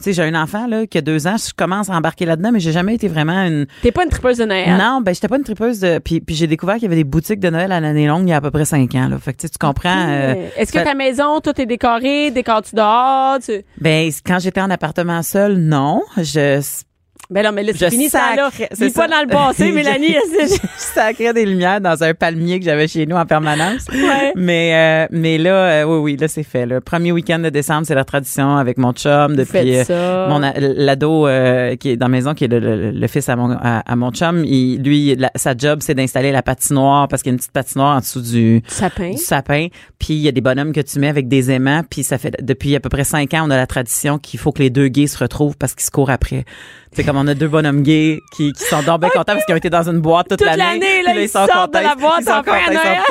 Tu sais, j'ai un enfant là qui a deux ans, je commence à embarquer là-dedans, mais j'ai jamais été vraiment une. T'es pas une tripeuse de Noël? Non, ben j'étais pas une tripeuse de. Puis, puis j'ai découvert qu'il y avait des boutiques de Noël à l'année longue il y a à peu près cinq ans. Là. Fait que tu sais, tu comprends. euh, Est-ce que ta maison, tout est décoré, décores-tu dehors? Tu... ben quand j'étais en appartement seul, non. Je Ben non, mais là, c'est fini ça, là. c'est pas dans le passé, Mélanie. je sacrais des lumières dans un palmier que j'avais chez nous en permanence. Ouais. Mais euh, mais là, euh, oui, oui, là c'est fait. Le premier week-end de décembre, c'est la tradition avec mon chum depuis euh, mon l'ado euh, qui est dans la maison, qui est le, le- le fils à mon à, à mon chum. Il, lui, la- sa job, c'est d'installer la patinoire parce qu'il y a une petite patinoire en dessous du Sapin. du sapin. Puis il y a des bonhommes que tu mets avec des aimants. Puis ça fait depuis à peu près cinq ans, on a la tradition qu'il faut que les deux gays se retrouvent parce qu'ils se courent après. C'est comme on a deux bonhommes gays qui, qui sont bien contents parce qu'ils ont été dans une boîte toute, Toute l'année, là, Puis ils sortent de la boîte ils sont en fin contents,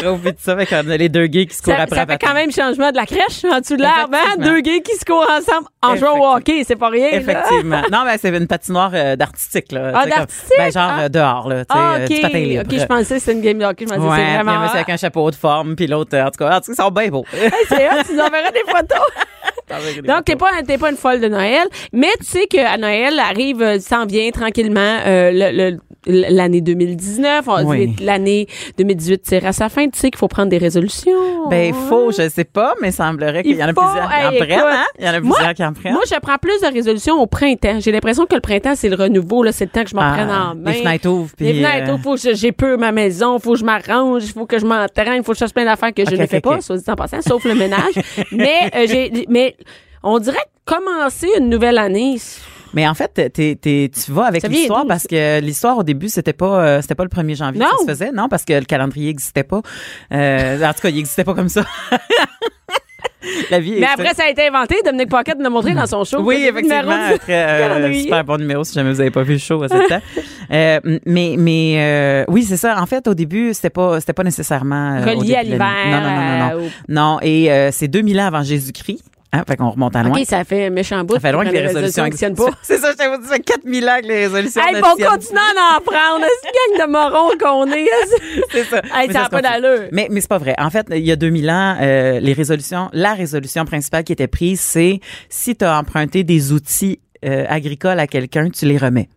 ils puis tout ça. Fait qu'on a les deux gays qui se courent Ça, après. ça fait quand même changement de la crèche en dessous de l'arbre, hein? Effectivement. Deux gays qui se courent ensemble en jouant au hockey, c'est pas rien. là. Effectivement. non, mais c'est une patinoire euh, d'artistique, là. Ah, d'artistique? Ben, genre Ah. euh, dehors, là. Ah, euh, ok. du patin libre. Ok, je pensais que c'était une game de hockey. Je Ouais, il y a vraiment. avec un chapeau de forme, puis l'autre, euh, en tout cas, ils sont bien beaux. Hey, c'est hot, tu nous enverras des photos. Donc, t'es pas, t'es pas une folle de Noël, mais tu sais qu'à Noël arrive, euh, s'en vient tranquillement euh, le- le- l'année 2019, on Oui. l'année 2018 tire à sa fin. Tu sais qu'il faut prendre des résolutions. Ben, faux, je sais pas, mais semblerait qu'il y en a Il faut, plusieurs qui en prennent, écoute, hein? Il y en a moi- plusieurs qui en prennent. Moi, je prends plus de résolutions au printemps. J'ai l'impression que le printemps, c'est le renouveau. Là, c'est le temps que je m'en Ah, prenne en main. les fenêtres ouvrent, puis, Les fenêtres euh, ouvrent, faut que je- j'ai peu ma maison, faut que je m'arrange, faut que je m'entraîne, faut que je fasse plein d'affaires que je Ok, ne ok, fais pas, ok. soit dit en passant, sauf le ménage. mais, euh, j'ai, mais on dirait commencer une nouvelle année, Mais en fait, t'es, t'es- tu vas avec l'histoire parce que l'histoire au début c'était pas euh, c'était pas le 1er janvier Non. que ça se faisait, non parce que le calendrier existait pas. Euh, en tout cas, il existait pas comme ça. La vie. Mais après, ça a été inventé. Dominique Pocket nous l'a montré dans son show. Oui, effectivement. du Très, euh, super bon numéro si jamais vous avez pas vu le show à cette temps. Euh, mais mais euh, oui, c'est ça. En fait, au début, c'était pas c'était pas nécessairement Relié à l'hiver. Non, non, non, non, non. Non, et c'est 2000 ans avant Jésus-Christ. Hein, fait qu'on remonte à loin. OK, ça fait un méchant bout. Ça fait loin que les résolutions n'existent pas. C'est ça, je t'avais dit, ça fait 4000 ans que les résolutions Hey, ne faut tiennent continuer à en prendre. C'est une gang de morons qu'on est. C'est ça. Hey, Mais ça a se pas continue. d'allure. Mais, mais c'est pas vrai. En fait, il y a 2000 ans, euh, les résolutions, la résolution principale qui était prise, c'est si tu as emprunté des outils euh, agricoles à quelqu'un, tu les remets.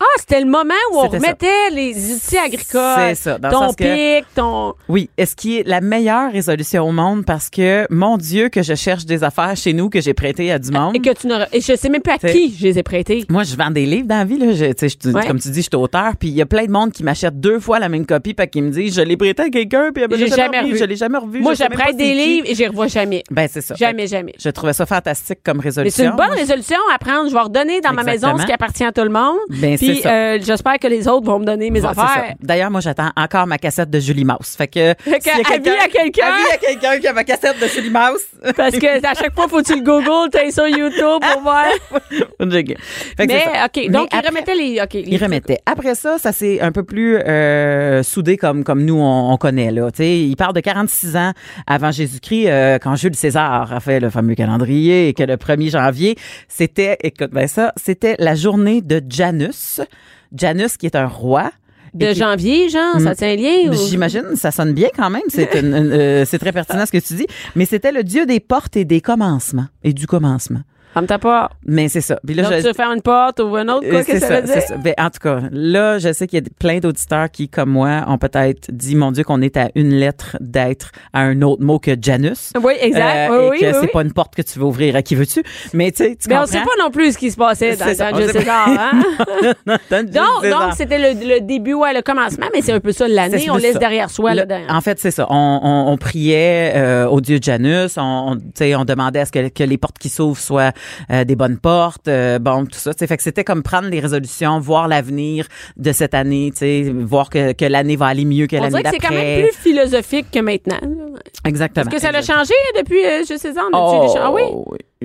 Ah, c'était le moment où on ça. remettait les outils agricoles. C'est ça, dans le ton que- pic, ton. Oui, est-ce qui est la meilleure résolution au monde? Parce que mon Dieu que je cherche des affaires chez nous que j'ai prêtées à du monde. Et que tu n'auras. Et je sais même plus à qui je les ai prêtés. Moi, je vends des livres dans la vie. Là. Je, tu sais, je- Ouais. Comme tu dis, je suis auteur. Puis il y a plein de monde qui m'achète deux fois la même copie parce qu'ils me disent, je l'ai prêté à quelqu'un, puis J'ai je jamais revu. Je l'ai jamais revu. Moi, je sais je même pas prête des qui. livres et je les revois jamais. Ben, c'est ça. Jamais, jamais. Je trouvais ça fantastique comme Mais résolution. c'est une bonne Moi, résolution à prendre. Je vais redonner dans ma maison ce qui appartient à tout le monde. Ben, Puis euh, j'espère que les autres vont me donner mes affaires. D'ailleurs, moi, j'attends encore ma cassette de Julie Mouse. Fait que. Fait que avis à quelqu'un. Avis à quelqu'un qui a ma cassette de Julie Mouse. Parce que à chaque fois, faut que tu le googles, t'es sur YouTube pour voir. Fait que c'est Mais. OK. Donc, ils après- remettaient les. OK. les Il remettait. Après ça, ça s'est un peu plus euh, soudé comme comme nous on, on connaît là. Tu sais, il parle de 46 ans avant Jésus-Christ euh, quand Jules César a fait le fameux calendrier et que le 1er janvier, c'était écoute ben ça, c'était la journée de Janus. Janus qui est un roi. De janvier, genre, ça Mm. tient lien? ou- J'imagine, ça sonne bien quand même. C'est euh, c'est très pertinent ce que tu dis. Mais c'était le dieu des portes et des commencements et du commencement. Ferme ta porte. Mais c'est ça. Puis là, Donc, je- tu veux faire une porte, ouvre une autre, quoi, Euh, qu'est-ce que ça veut dire? ça. Ben, en tout cas, là, je sais qu'il y a plein d'auditeurs qui, comme moi, ont peut-être dit, mon Dieu, qu'on est à une lettre d'être à un autre mot que Janus. Oui, exact. Euh, oui, et oui, que oui, c'est pas une porte que tu veux ouvrir à qui veux-tu? Mais tu sais, tu Mais on sait pas non plus ce qui se passait dans, sait César, hein? Dans le Donc, donc c'était le, le début, ouais, le commencement, mais c'est un peu ça l'année. On laisse ça. derrière soi, Le- là, derrière. En fait, c'est ça. On, on, on priait euh, au dieu Janus. On, on, demandait à ce que, que les portes qui s'ouvrent soient euh, des bonnes portes. euh, bon, tout ça. Tu sais, Fait que c'était comme prendre des résolutions, voir l'avenir de cette année, sais, voir que, que l'année va aller mieux que l'année d'après. c'est quand même plus philosophique que maintenant. Exactement. Est-ce que ça l'a exactement. changé depuis euh, Jules César? On a-tu Oh, Ah oui?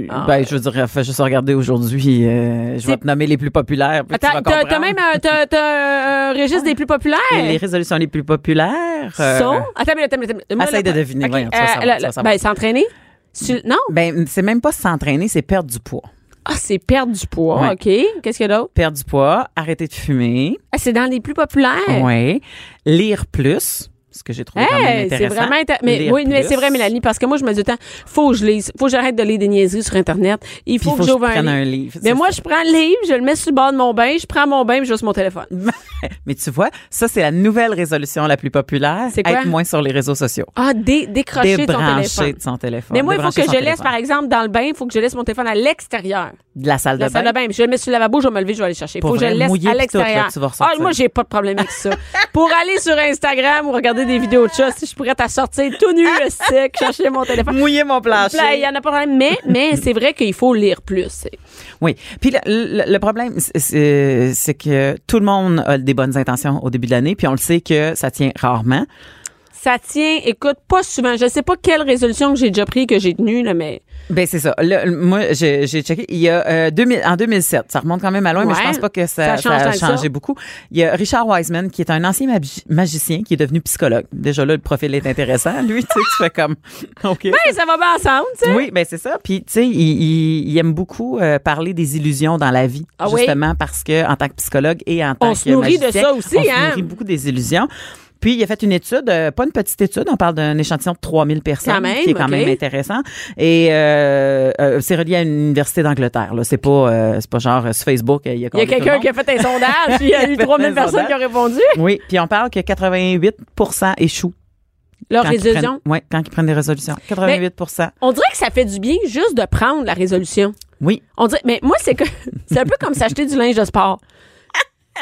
Ah. Ben, je veux dire, fais juste regarder aujourd'hui. euh, je vais te nommer les plus populaires. t'as même un, un registre des plus populaires? Et les résolutions les plus populaires. euh, Sont? Attends, mais attends, attends. Essaye de deviner, euh. Ben, s'entraîner? Su- Non? Ben, c'est même pas s'entraîner, c'est perdre du poids. Ah, c'est perdre du poids. Ouais. OK. Qu'est-ce qu'il y a d'autre? Perdre du poids, arrêter de fumer. Ah, c'est dans les plus populaires. Ouais. Lire plus. Ce que j'ai trouvé quand même Hey, c'est intéressant. vraiment intér- mais Lire oui mais c'est vrai Mélanie parce que moi je me dis temps faut que je lise faut que j'arrête de lire des niaiseries sur internet il faut, faut que que je j'ouvre un un livre. mais moi ça. je prends le livre je le mets sur le bord de mon bain je prends mon bain je sur mon téléphone Mais tu vois, ça, c'est la nouvelle résolution la plus populaire. C'est quoi? Être moins sur les réseaux sociaux. ah dé- décrocher de ton Débrancher téléphone de son téléphone. mais moi il faut que son je laisse par exemple dans le bain il faut que je laisse mon téléphone à l'extérieur De la salle la de salle bain? de bain je le mets sur le lavabo je vais me lever je vais aller chercher il faut que je le laisse à l'extérieur tu vas ah moi j'ai pas de problème avec ça pour aller sur Instagram ou regarder des vidéos de chats si je pourrais t'en sortir tout nu le sec chercher mon téléphone Mouiller mon plancher. Il y en a pas de problème mais mais c'est vrai qu'il faut lire plus Oui. Puis le, le- le problème, c'est- que tout le monde a des bonnes intentions au début de l'année, puis on le sait que ça tient rarement. Ça tient, écoute, pas souvent. Je sais pas quelle résolution que j'ai déjà pris, que j'ai tenue, là, mais Ben c'est ça. Là, moi, j'ai checké. Il y a euh, 2000, en 2007, ça remonte quand même à loin, mais je pense pas que ça, a ça. changé beaucoup. Il y a Richard Wiseman qui est un ancien magi- magicien qui est devenu psychologue. Déjà là, le profil est intéressant. Lui, tu sais, tu fais comme, ok. Hey, ça va bien ensemble, tu sais. Oui, ben c'est ça. Puis tu sais, il, il- il aime beaucoup euh, parler des illusions dans la vie, Ah oui? justement parce que en tant que psychologue et en tant On que se nourrit de ça aussi, on se hein? nourrit beaucoup des illusions. Puis, il a fait une étude, euh, pas une petite étude, on parle d'un échantillon de 3000 personnes, Quand même, qui est quand même intéressant. Et euh, euh, c'est relié à une université d'Angleterre. C'est pas, c'est pas genre sur Facebook. Il y a, quelqu'un qui a fait un sondage, puis il y a eu fait 3000 un personnes sondage. qui ont répondu. Oui, puis on parle que 88% échouent. Leur quand résolution. ouais, quand ils prennent des résolutions. 88%. On dirait que ça fait du bien juste de prendre la résolution. Oui. On dirait, mais moi, c'est que, c'est un peu comme s'acheter du linge de sport.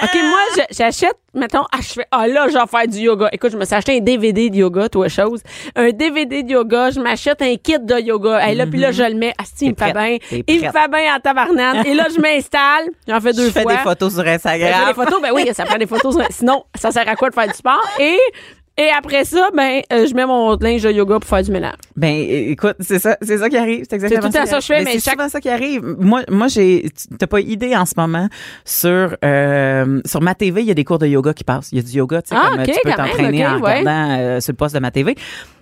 OK, moi, je- j'achète, mettons, ah, je fais, ah là, je vais faire du yoga. Écoute, je me suis acheté un DVD de yoga, toi, chose. Un DVD de yoga, je m'achète un kit de yoga. Et là, puis là, je le mets. Asti, il me fait bien. Il me fait bien en tabarnane. Et là, je m'installe. J'en fais deux Je fais fois. des photos sur Instagram. des photos, ben oui, ça prend des photos. sur- Sinon, ça sert à quoi de faire du sport? Et, et après ça, ben, euh, je mets mon linge de yoga pour faire du ménage. Ben écoute, c'est ça, c'est ça qui arrive, c'est exactement C'est tout qui ça que je fais, mais c'est chaque- ça qui arrive. Moi moi j'ai t'as pas idée en ce moment sur euh, sur ma TV, il y a des cours de yoga qui passent. Il y a du yoga, tu sais Ah, comme euh, tu peux t'entraîner en ouais. regardant euh, sur le poste de ma TV.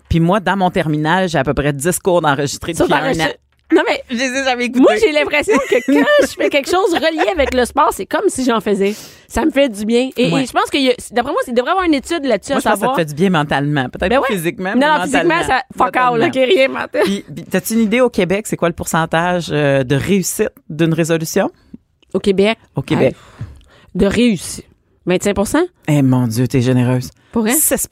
Puis moi dans mon terminal, j'ai à peu près 10 cours d'enregistrés Ça, depuis un an. Non, mais Je les ai jamais écoutés. moi, j'ai l'impression que quand je fais quelque chose relié avec le sport, c'est comme si j'en faisais. Ça me fait du bien. Et, Ouais. et je pense que, d'après moi, il devrait y avoir une étude là-dessus Moi, à que ça savoir. te fait du bien mentalement, peut-être Ben pas ouais. physiquement, non, mais non, physiquement, ça fuck all, là, rien mental. Puis, t'as-tu une idée au Québec, c'est quoi le pourcentage euh, de réussite d'une résolution? Au Québec? au Québec? Ouais. De réussir. 25 Eh mon Dieu, t'es généreuse. pour elle? 6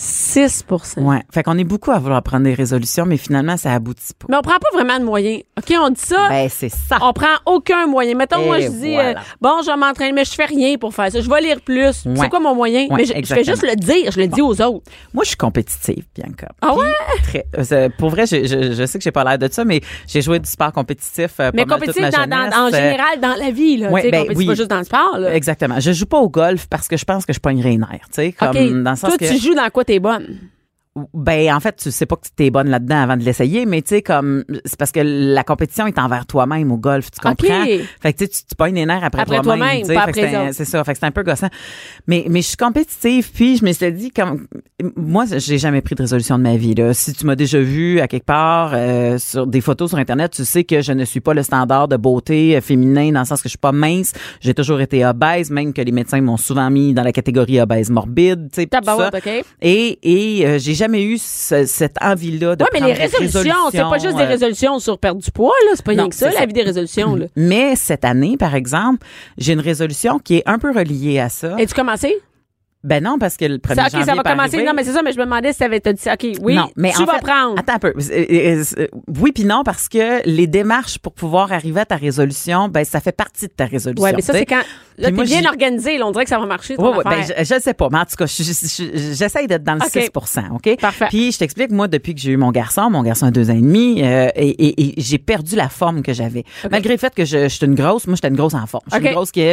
6% Ouais. Fait qu'on est beaucoup à vouloir prendre des résolutions, mais finalement, ça aboutit pas. Mais on prend pas vraiment de moyens. OK, on dit ça. Ben, c'est ça. on prend aucun moyen. Mettons, Et moi, je dis, voilà. euh, bon, je vais m'entraîner, mais je fais rien pour faire ça. Je vais lire plus. Ouais. C'est quoi mon moyen? Ouais, mais je, je fais juste le dire, je le dis aux autres. Moi, je suis compétitive, Bianca. Ah Puis, Très, euh, pour vrai, je, je, je sais que j'ai pas l'air de ça, mais j'ai joué du sport compétitif euh, Mais compétitif dans, dans- en Euh, général, dans la vie, là. ouais, ben, compétitif oui. pas juste dans le sport, là. Exactement. Je joue pas au golf parce que je pense que je pognerais les nerfs, tu sais, comme dans le sens Toi, que tu joues dans quoi? T'es bonne? Ben en fait, tu sais pas que tu es bonne là-dedans avant de l'essayer, mais tu sais comme c'est parce que la compétition est envers toi-même au golf, tu comprends? OK. Fait que tu sais, tu pognes les nerfs après, Après toi-même, après c'est ça, fait que c'est un peu gossant. Mais mais je suis compétitive, puis je me suis dit comme moi j'ai jamais pris de résolution de ma vie là. Si tu m'as déjà vu à quelque part euh, sur des photos sur internet, tu sais que je ne suis pas le standard de beauté euh, féminin dans le sens que je suis pas mince, j'ai toujours été obèse, même que les médecins m'ont souvent mis dans la catégorie obèse morbide, tu sais, tout ça. Tabarouette, OK? Et, et euh, j'ai jamais eu ce- cette envie-là de Ouais, mais les des résolutions, c'est pas juste des euh, résolutions sur perdre du poids, là. C'est pas non, rien que ça, c'est la ça. vie des résolutions, là. Mais cette année, par exemple, j'ai une résolution qui est un peu reliée à ça. Es-tu commencé? Ben non, parce que le 1er Ça, ok, janvier ça va peut commencer. arriver. Non, mais c'est ça, mais je me demandais si t'avais t'as dit ça. OK, oui. Non, mais tu en vas fait, prendre. Attends un peu. Euh, euh, euh, Oui, puis non, parce que les démarches pour pouvoir arriver à ta résolution, ben ça fait partie de ta résolution. Ouais, mais ça, tu c'est quand. Là, t'es bien organisé, là. On dirait que ça va marcher. ton Ouais, ouais, ben, je, je sais pas, mais en tout cas, je- je- je- j'essaye d'être dans le OK. 6 OK? Parfait. Puis je t'explique, moi, depuis que j'ai eu mon garçon, mon garçon a deux ans et demi, euh, et, et- et j'ai perdu la forme que j'avais. Malgré le fait que je, j'étais une grosse, moi, j'étais une grosse en forme. Je suis une grosse qui,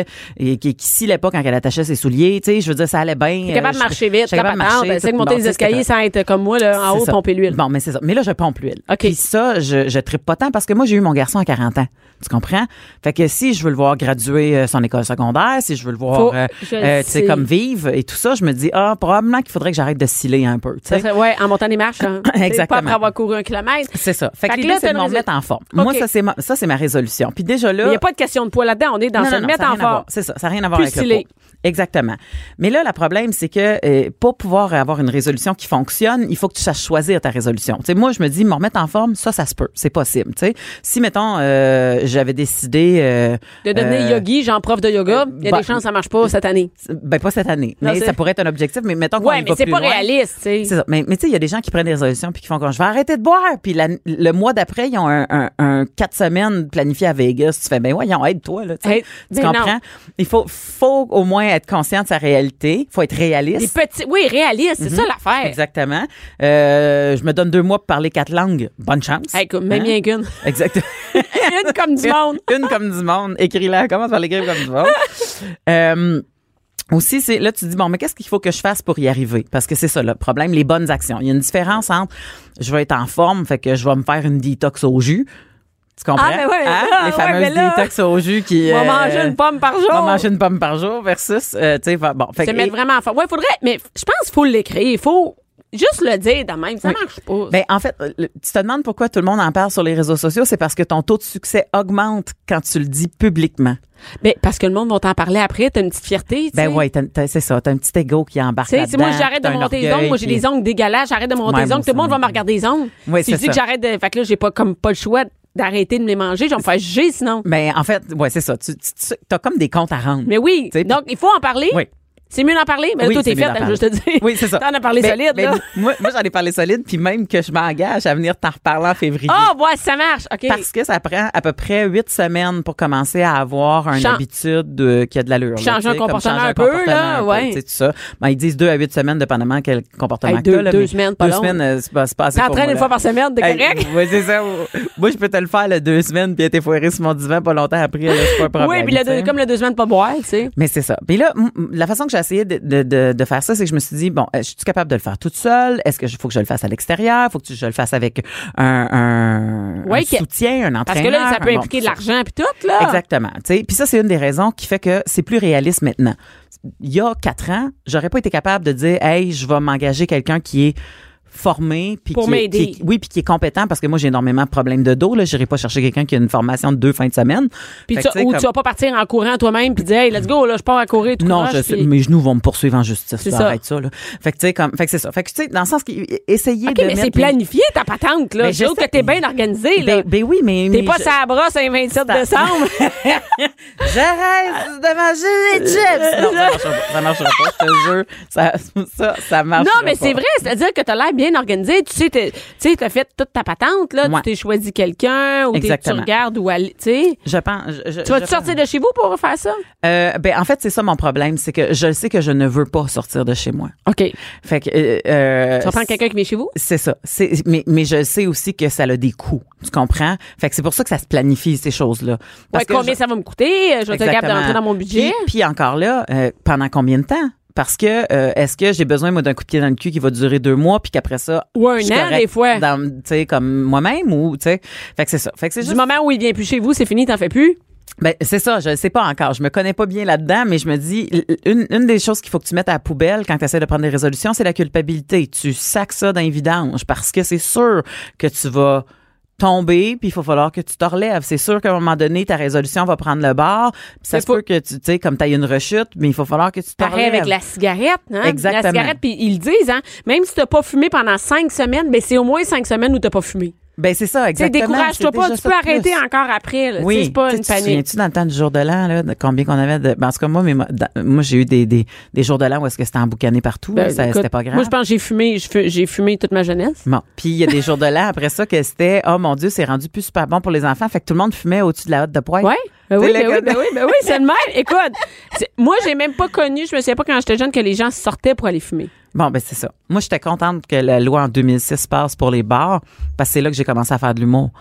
qui, qui, pas quand elle attachait ses souliers, tu sais, je veux dire, ça allait bien. T'es capable Euh, de marcher vite, capable de marcher, C'est de tout- monter les escaliers sans être comme moi, là, en haut, pomper l'huile. Bon, mais c'est ça. Mais là, je pompe l'huile. OK. Puis ça, je, je trippe pas tant parce que moi, j'ai eu mon garçon à 40 ans. Tu comprends? Fait que si je veux le voir graduer euh, son école secondaire, si je veux le voir, euh, euh, tu sais, comme vivre et tout ça, je me dis, ah, probablement qu'il faudrait que j'arrête de sciller un peu. tu sais. ouais, en montant des marches. Hein. Exactement. Pas après avoir couru un kilomètre. C'est ça. Fait, Fait que l'idée, là, c'est de me résol- mettre en forme. Moi, ça, c'est ma, ça, c'est ma résolution. Puis déjà là. Il n'y a pas de question de poids là-dedans. On est dans non, se non, non, mettre en forme. C'est ça, ça n'a rien à voir Plus avec le poids. Exactement. Mais là, le problème, c'est que euh, pour pouvoir avoir une résolution qui fonctionne, il faut que tu saches choisir ta résolution. Tu sais, moi, je me dis, me remettre en forme, ça, ça se peut. C'est possible. Tu sais, si mettons, euh, j'avais décidé, euh, De devenir yogi, genre prof de yoga, il y a bah, des chances que ça marche pas cette année. ben pas cette année, Non, mais ça pourrait être un objectif. Mais mettons qu'on Ouais, mais c'est pas loin. réaliste, tu sais. C'est ça. Mais, mais tu sais, il y a des gens qui prennent des résolutions puis qui font comme je vais arrêter de boire. Puis la- le mois d'après, ils ont un, un, un quatre semaines planifié à Vegas. Tu fais, ben voyons, aide-toi, là. tu ben comprends? non. Il faut, faut au moins être conscient de sa réalité. faut être réaliste. Des petits, oui, réaliste, c'est ça l'affaire. Exactement. Euh, je me donne deux mois pour parler quatre langues. Bonne chance. Hey, écoute, même Hein? bien qu'une. Exactement. Une comme du monde. Une comme du monde. Écris-la. Commence par l'écrire comme du monde. Euh, aussi, c'est là tu te dis bon, mais qu'est-ce qu'il faut que je fasse pour y arriver? Parce que c'est ça le problème, les bonnes actions. Il y a une différence entre je vais être en forme, fait que je vais me faire une détox au jus. Tu comprends? Ah, mais ouais, Hein? ah, Les ouais, fameuses mais là, détox au jus qui On va euh, manger une pomme par jour. on va manger une pomme par jour versus euh, tu sais bon, fait Se mettre vraiment en forme. Ouais, faudrait, mais je pense qu'il faut l'écrire. Il faut juste le dire de même. Ça Oui. marche pas. Ben, en fait, euh, le- tu te demandes pourquoi tout le monde en parle sur les réseaux sociaux, c'est parce que ton taux de succès augmente quand tu le dis publiquement. Mais parce que le monde va t'en parler après, t'as une petite fierté. Ben t'as- c'est ça, t'as un petit ego qui embarque si moi là-dedans, j'arrête de monter les ongles, moi j'ai des ongles dégueulasses, j'arrête de monter les ongles, tout le monde va me regarder les ongles. Oui, si je dis que j'arrête de. Fait que là, j'ai pas comme pas le choix d'arrêter de me les manger, je vais me faire juger sinon. Ben, en fait, ouais, c'est ça. Tu, tu, as comme des comptes à rendre. Mais oui. Donc, il faut en parler. Oui. C'est mieux d'en parler? Mais là, Oui, c'est mieux fait, je te dis. Oui, c'est ça. T'en as parlé Mais- solide, mais là. Moi, moi j'en ai parlé solide, puis même que je m'engage à venir t'en reparler en février. Ah, ouais, ça marche. OK. Parce que ça prend à peu près huit semaines pour commencer à avoir une habitude euh, qui a de l'allure. Changer un comportement un peu, comportement là, un peu, ouais. tu sais, tout ça. Ben, ils disent deux à huit semaines, dépendamment quel comportement Hey, que deux- là, deux semaines, pas Deux long. semaines, euh, c'est pas, pas assez T'entraînes une fois par semaine, t'es Hey, correct? Oui, c'est ça. Moi, je peux te le faire le deux semaines, puis être foiré sur mon divan pas longtemps après, c'est pas un problème. Oui, puis comme le deux semaines pas boire, tu sais. Mais c'est ça. Puis là, la façon que j'ai essayé de, de, de, de faire ça, c'est que je me suis dit, bon, euh, je suis capable de le faire toute seule? Est-ce que je- faut que je le fasse à l'extérieur? Faut que je le fasse avec un, un, Ouais, un que- soutien, un entraîneur? Parce que là, ça peut Bon, impliquer de l'argent puis tout, là. Exactement. Puis ça, c'est une des raisons qui fait que c'est plus réaliste maintenant. Il y a quatre ans, j'aurais pas été capable de dire, hey, je vais m'engager quelqu'un qui est formé puis Pour qui, oui puis qui est compétent parce que moi j'ai énormément de problèmes de dos là j'irai pas chercher quelqu'un qui a une formation de deux fins de semaine Puis tu, ou comme- tu vas pas partir en courant toi-même puis dire, hey, let's go, là, je pars à courir tout non, je puis- mes genoux vont me poursuivre en justice. C'est ça. Arrête ça, là. Fait que, tu sais, comme, fait que c'est ça. Fait que, tu sais, dans le sens qu'essayer OK, de mais mettre... c'est planifié, ta patente, là. Mais Je que t'es bien organisé, là. Ben, ben oui, mais... T'es pas je- sa brosse un 27 Ça- décembre. J'arrête de manger des chips! Non, ça marchera pas. Ça marchera pas, je te jure. Ça, ça, ça marche non, mais c'est vrai, c'est-à-dire que t'as l'air bien organisé. Tu sais, tu sais, t'as fait toute ta patente, là. Ouais. Tu t'es choisi quelqu'un ou tu regardes où aller, tu sais. Je pense... je- Tu vas-tu sortir de chez vous pour faire ça? Euh, ben, en fait, c'est ça mon problème, c'est que je sais que je ne veux pas sortir de chez moi. OK. Tu Fait que... euh, euh, vas prendre quelqu'un qui vient chez vous? C'est ça. C'est, mais, mais je sais aussi que ça a des coûts. Tu comprends? Fait que c'est pour ça que ça se planifie, ces choses-là. Ouais, que combien je- ça va me coûter? Je vais être capable d'entrer dans mon budget? Puis, puis encore là, euh, pendant combien de temps? Parce que euh, est-ce que j'ai besoin moi d'un coup de pied dans le cul qui va durer deux mois puis qu'après ça Ou un an, des fois. tu sais comme moi-même ou tu sais fait que c'est ça fait que c'est Du moment où il vient plus chez vous, c'est fini, t'en fais plus? ben c'est ça je sais pas encore je me connais pas bien là-dedans mais je me dis une, une des choses qu'il faut que tu mettes à la poubelle quand tu essaies de prendre des résolutions c'est la culpabilité tu sacs ça dans les vidanges parce que c'est sûr que tu vas tomber, puis il faut falloir que tu te relèves. C'est sûr qu'à un moment donné, ta résolution va prendre le bord. puis ça se peut que tu, tu sais, comme tu as une rechute, mais il faut falloir que tu te Pareil relèves. avec la cigarette, hein? Exactement. La cigarette, puis ils le disent, hein? Même si t'as pas fumé pendant cinq semaines, ben c'est au moins cinq semaines où t'as pas fumé. Ben c'est ça, Tu exactement. décourage-toi pas, tu peux plus. arrêter encore après, là. Tu Oui, c'est pas Tu une tu panique. souviens-tu dans le temps du jour de l'an, là, de combien qu'on avait de. Ben, en tout cas, moi, mais moi, dans- moi, j'ai eu des, des, des jours de l'an où est-ce que c'était emboucané partout. Ben, c'était pas grave. Moi, je pense que j'ai fumé, j'ai fumé toute ma jeunesse. Bon, puis il y a des jours de l'an après ça que c'était oh mon dieu, c'est rendu plus super bon pour les enfants, fait que tout le monde fumait au-dessus de la hotte de poêle. Ouais. Ben oui, ben le oui, ben oui, ben oui, c'est le même. Écoute, moi, j'ai même pas connu, je me souviens pas quand j'étais jeune que les gens sortaient pour aller fumer. Bon, ben c'est ça. Moi, j'étais contente que la loi en 2006 passe pour les bars parce que c'est là que j'ai commencé à faire de l'humour.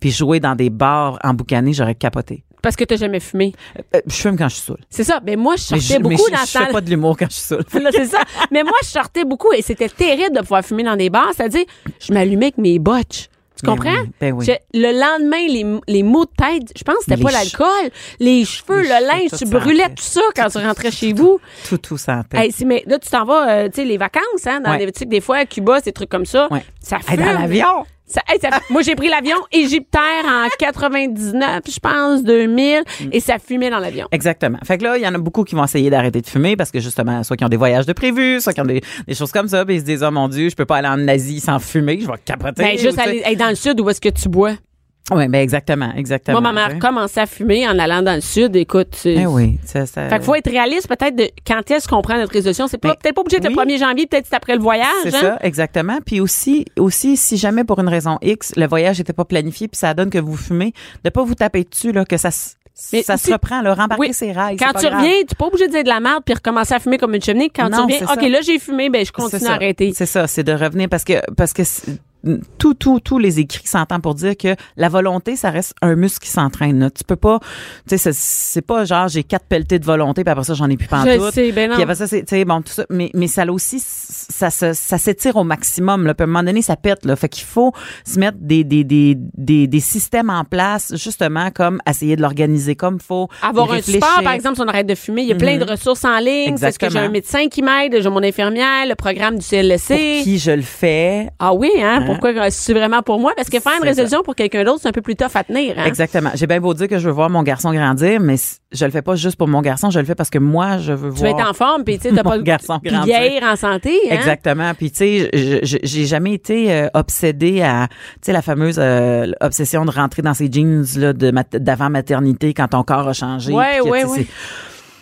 Puis jouer dans des bars emboucanés, j'aurais capoté. Parce que t'as jamais fumé. Euh, je fume quand je suis saoule. C'est ça. Ben moi, je Mais sortais je, mais beaucoup je- dans je fais pas de l'humour quand je suis saoule. C'est ça. Mais moi, je sortais beaucoup et c'était terrible de pouvoir fumer dans des bars. C'est-à-dire, je m'allumais avec mes botches. Tu Ben comprends? oui, ben oui. Je- le lendemain, les, les maux de tête, je pense que c'était pas l'alcool, les cheveux, les le linge, tu brûlais tout ça quand tu rentrais chez vous. Tout, tout. Hey, c'est- mais là, tu t'en vas, euh, tu sais, les vacances, hein, dans Ouais. des, des fois, à Cuba, ces trucs comme ça. Ouais. Ça Hey, fume. dans l'avion. Ça- hey, ça- moi, j'ai pris l'avion égyptaire en 99, je pense, 2000, Mm. et ça fumait dans l'avion. Exactement. Fait que là, il y en a beaucoup qui vont essayer d'arrêter de fumer parce que justement, soit qui ont des voyages de prévus, soit qui ont des, des choses comme ça, puis ils se disent, oh mon Dieu, je peux pas aller en Asie sans fumer, je vais capoter. Ben, juste aller hey, dans le sud, où est-ce que tu bois? Oui, ben exactement, exactement. Moi, ma mère sais. commençait à fumer en allant dans le sud. Écoute. Eh oui, ça, ça- Fait qu'il faut être réaliste peut-être de quand est-ce qu'on prend notre résolution. C'est pas Mais- peut-être pas obligé d'être oui. le 1er janvier, peut-être c'est après le voyage. C'est hein? ça, exactement. Puis aussi, aussi, si jamais pour une raison X, le voyage n'était pas planifié, puis ça donne que vous fumez, de pas vous taper dessus là, que ça, Mais ça se reprend, là, rembarquer Oui. ses rails. Quand tu grave. reviens, tu n'es pas obligé de dire de la merde puis recommencer à fumer comme une cheminée. Quand tu reviens, OK, ça. là, j'ai fumé, ben je continue à arrêter. C'est ça, c'est de revenir parce que parce que tout tout tous les écrits s'entendent pour dire que la volonté ça reste un muscle qui s'entraîne. Tu peux pas tu sais c'est- pas genre j'ai quatre pelletés de volonté puis après ça j'en ai plus Je pantoute. sais, ben non. Puis après ça, c'est, bon, tout ça. Mais, mais ça aussi, ça, ça s'étire au maximum, là. Puis à un moment donné, ça pète, là. Fait qu'il faut se mettre des, des, des, des, des systèmes en place, justement, comme essayer de l'organiser comme faut. Avoir un support, par exemple, si on arrête de fumer, il y a plein de ressources en ligne. C'est ce que j'ai un médecin qui m'aide, j'ai mon infirmière, le programme du Pour CLSC. qui je le fais. Ah oui, hein? Pourquoi c'est vraiment pour moi? Parce que faire une résolution pour quelqu'un d'autre, c'est un peu plus tough à tenir. Hein? Exactement. J'ai bien beau dire que je veux voir mon garçon grandir, mais je le fais pas juste pour mon garçon, je le fais parce que moi, je veux Tu vas voir. être en forme, puis tu sais, t'as pas garçon vieillir en santé. Hein? Exactement. Puis tu sais, j'ai jamais été euh, obsédée à, tu sais, la fameuse euh, obsession de rentrer dans ces jeans là d'avant maternité quand ton corps a changé. Ouais, ouais, tu ouais.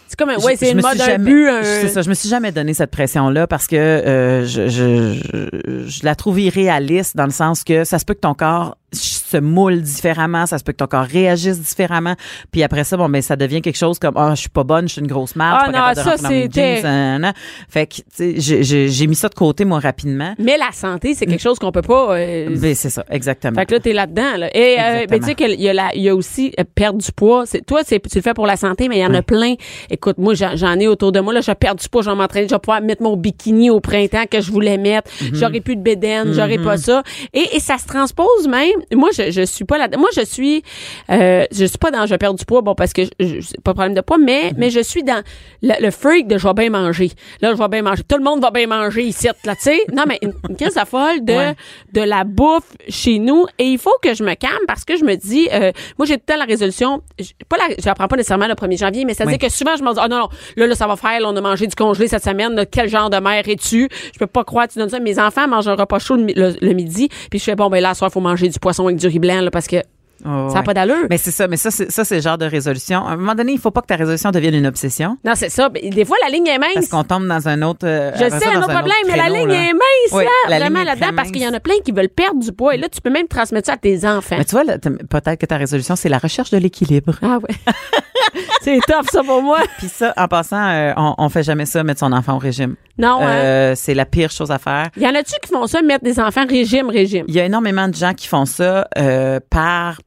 C'est- comme un, ouais, c'est une mode, un jamais- but, un... C'est ça. Je me suis jamais donné cette pression là parce que euh, je, je, je, je la trouve irréaliste dans le sens que ça se peut que ton corps se moule différemment, ça se peut que ton corps réagisse différemment, puis après ça bon ben ça devient quelque chose comme ah je suis pas bonne, je suis une grosse marde, Ah pas non, capable de ça, mes c'était- jeans. Fait que tu sais j'ai- mis ça de côté moi rapidement. Mais la santé, c'est quelque chose qu'on peut pas... euh, Ben, c'est ça, exactement. Fait que là, t'es là-dedans. Là. Et euh, ben, tu sais qu'il y, a la- il y a aussi euh, perdre du poids. C'est, toi, c'est, tu le fais pour la santé, mais il y en a plein. Écoute, moi, j'en, j'en ai autour de moi. Là, je perds du poids, je vais m'entraîner, je vais pouvoir mettre mon bikini au printemps que je voulais mettre. Mhm. J'aurais plus de bédaine, j'aurais pas ça. Et, et ça se transpose même. Moi, je, je suis pas là. Moi, je suis, euh, je suis pas dans je perds du poids, bon, parce que je, je- c'est pas de problème de poids, mais, Mhm. mais je suis dans le, le freak de je vais bien manger. Là, je vais bien manger. Tout le monde va bien manger ici, là, tu sais. Non, mais une, une crise à folle de, Ouais. de la bouffe chez nous et il faut que je me calme parce que je me dis euh, moi j'ai tout le temps la résolution je, pas la, je la prends pas nécessairement le 1er janvier mais ça veut dire que souvent je me dis oh non non là là ça va faire là, on a mangé du congelé cette semaine là, quel genre de mère es-tu? Je peux pas croire tu donnes ça mes enfants mangent un repas chaud le, mi- le- le midi puis je fais bon ben là soir faut manger du poisson avec du riz blanc là, parce que Oh, ça n'a pas d'allure Mais c'est ça, mais ça, c'est, ça, c'est le genre de résolution. À un moment donné, il faut pas que ta résolution devienne une obsession. non c'est ça des fois la ligne est mince Parce qu'on tombe dans un autre. euh, je sais, ça, un autre problème, mais la ligne là. est mince, Oui, là, vraiment là-dedans, parce qu'il y en a plein qui veulent perdre du poids. Et là, tu peux même transmettre ça à tes enfants. Mais tu vois, là, peut-être que ta résolution, c'est la recherche de l'équilibre. Ah ouais. c'est tough, ça, pour moi. Puis ça, en passant, euh, on, on fait jamais ça, mettre son enfant au régime. Non, hein? Euh, c'est la pire chose à faire. Y en a-tu qui font ça, mettre des enfants régime, régime? Il y a énormément de gens qui font ça euh, par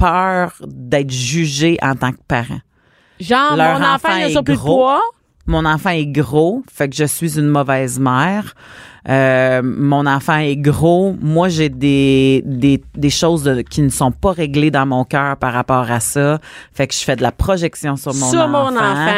peur d'être jugés en tant que parent. Genre, Leur mon enfant, enfant il a est plus de gros. poids. Mon enfant est gros, fait que je suis une mauvaise mère. Euh, mon enfant est gros. Moi, j'ai des, des, des choses de- qui ne sont pas réglées dans mon cœur par rapport à ça. Fait que je fais de la projection sur mon Sur enfant. mon enfant.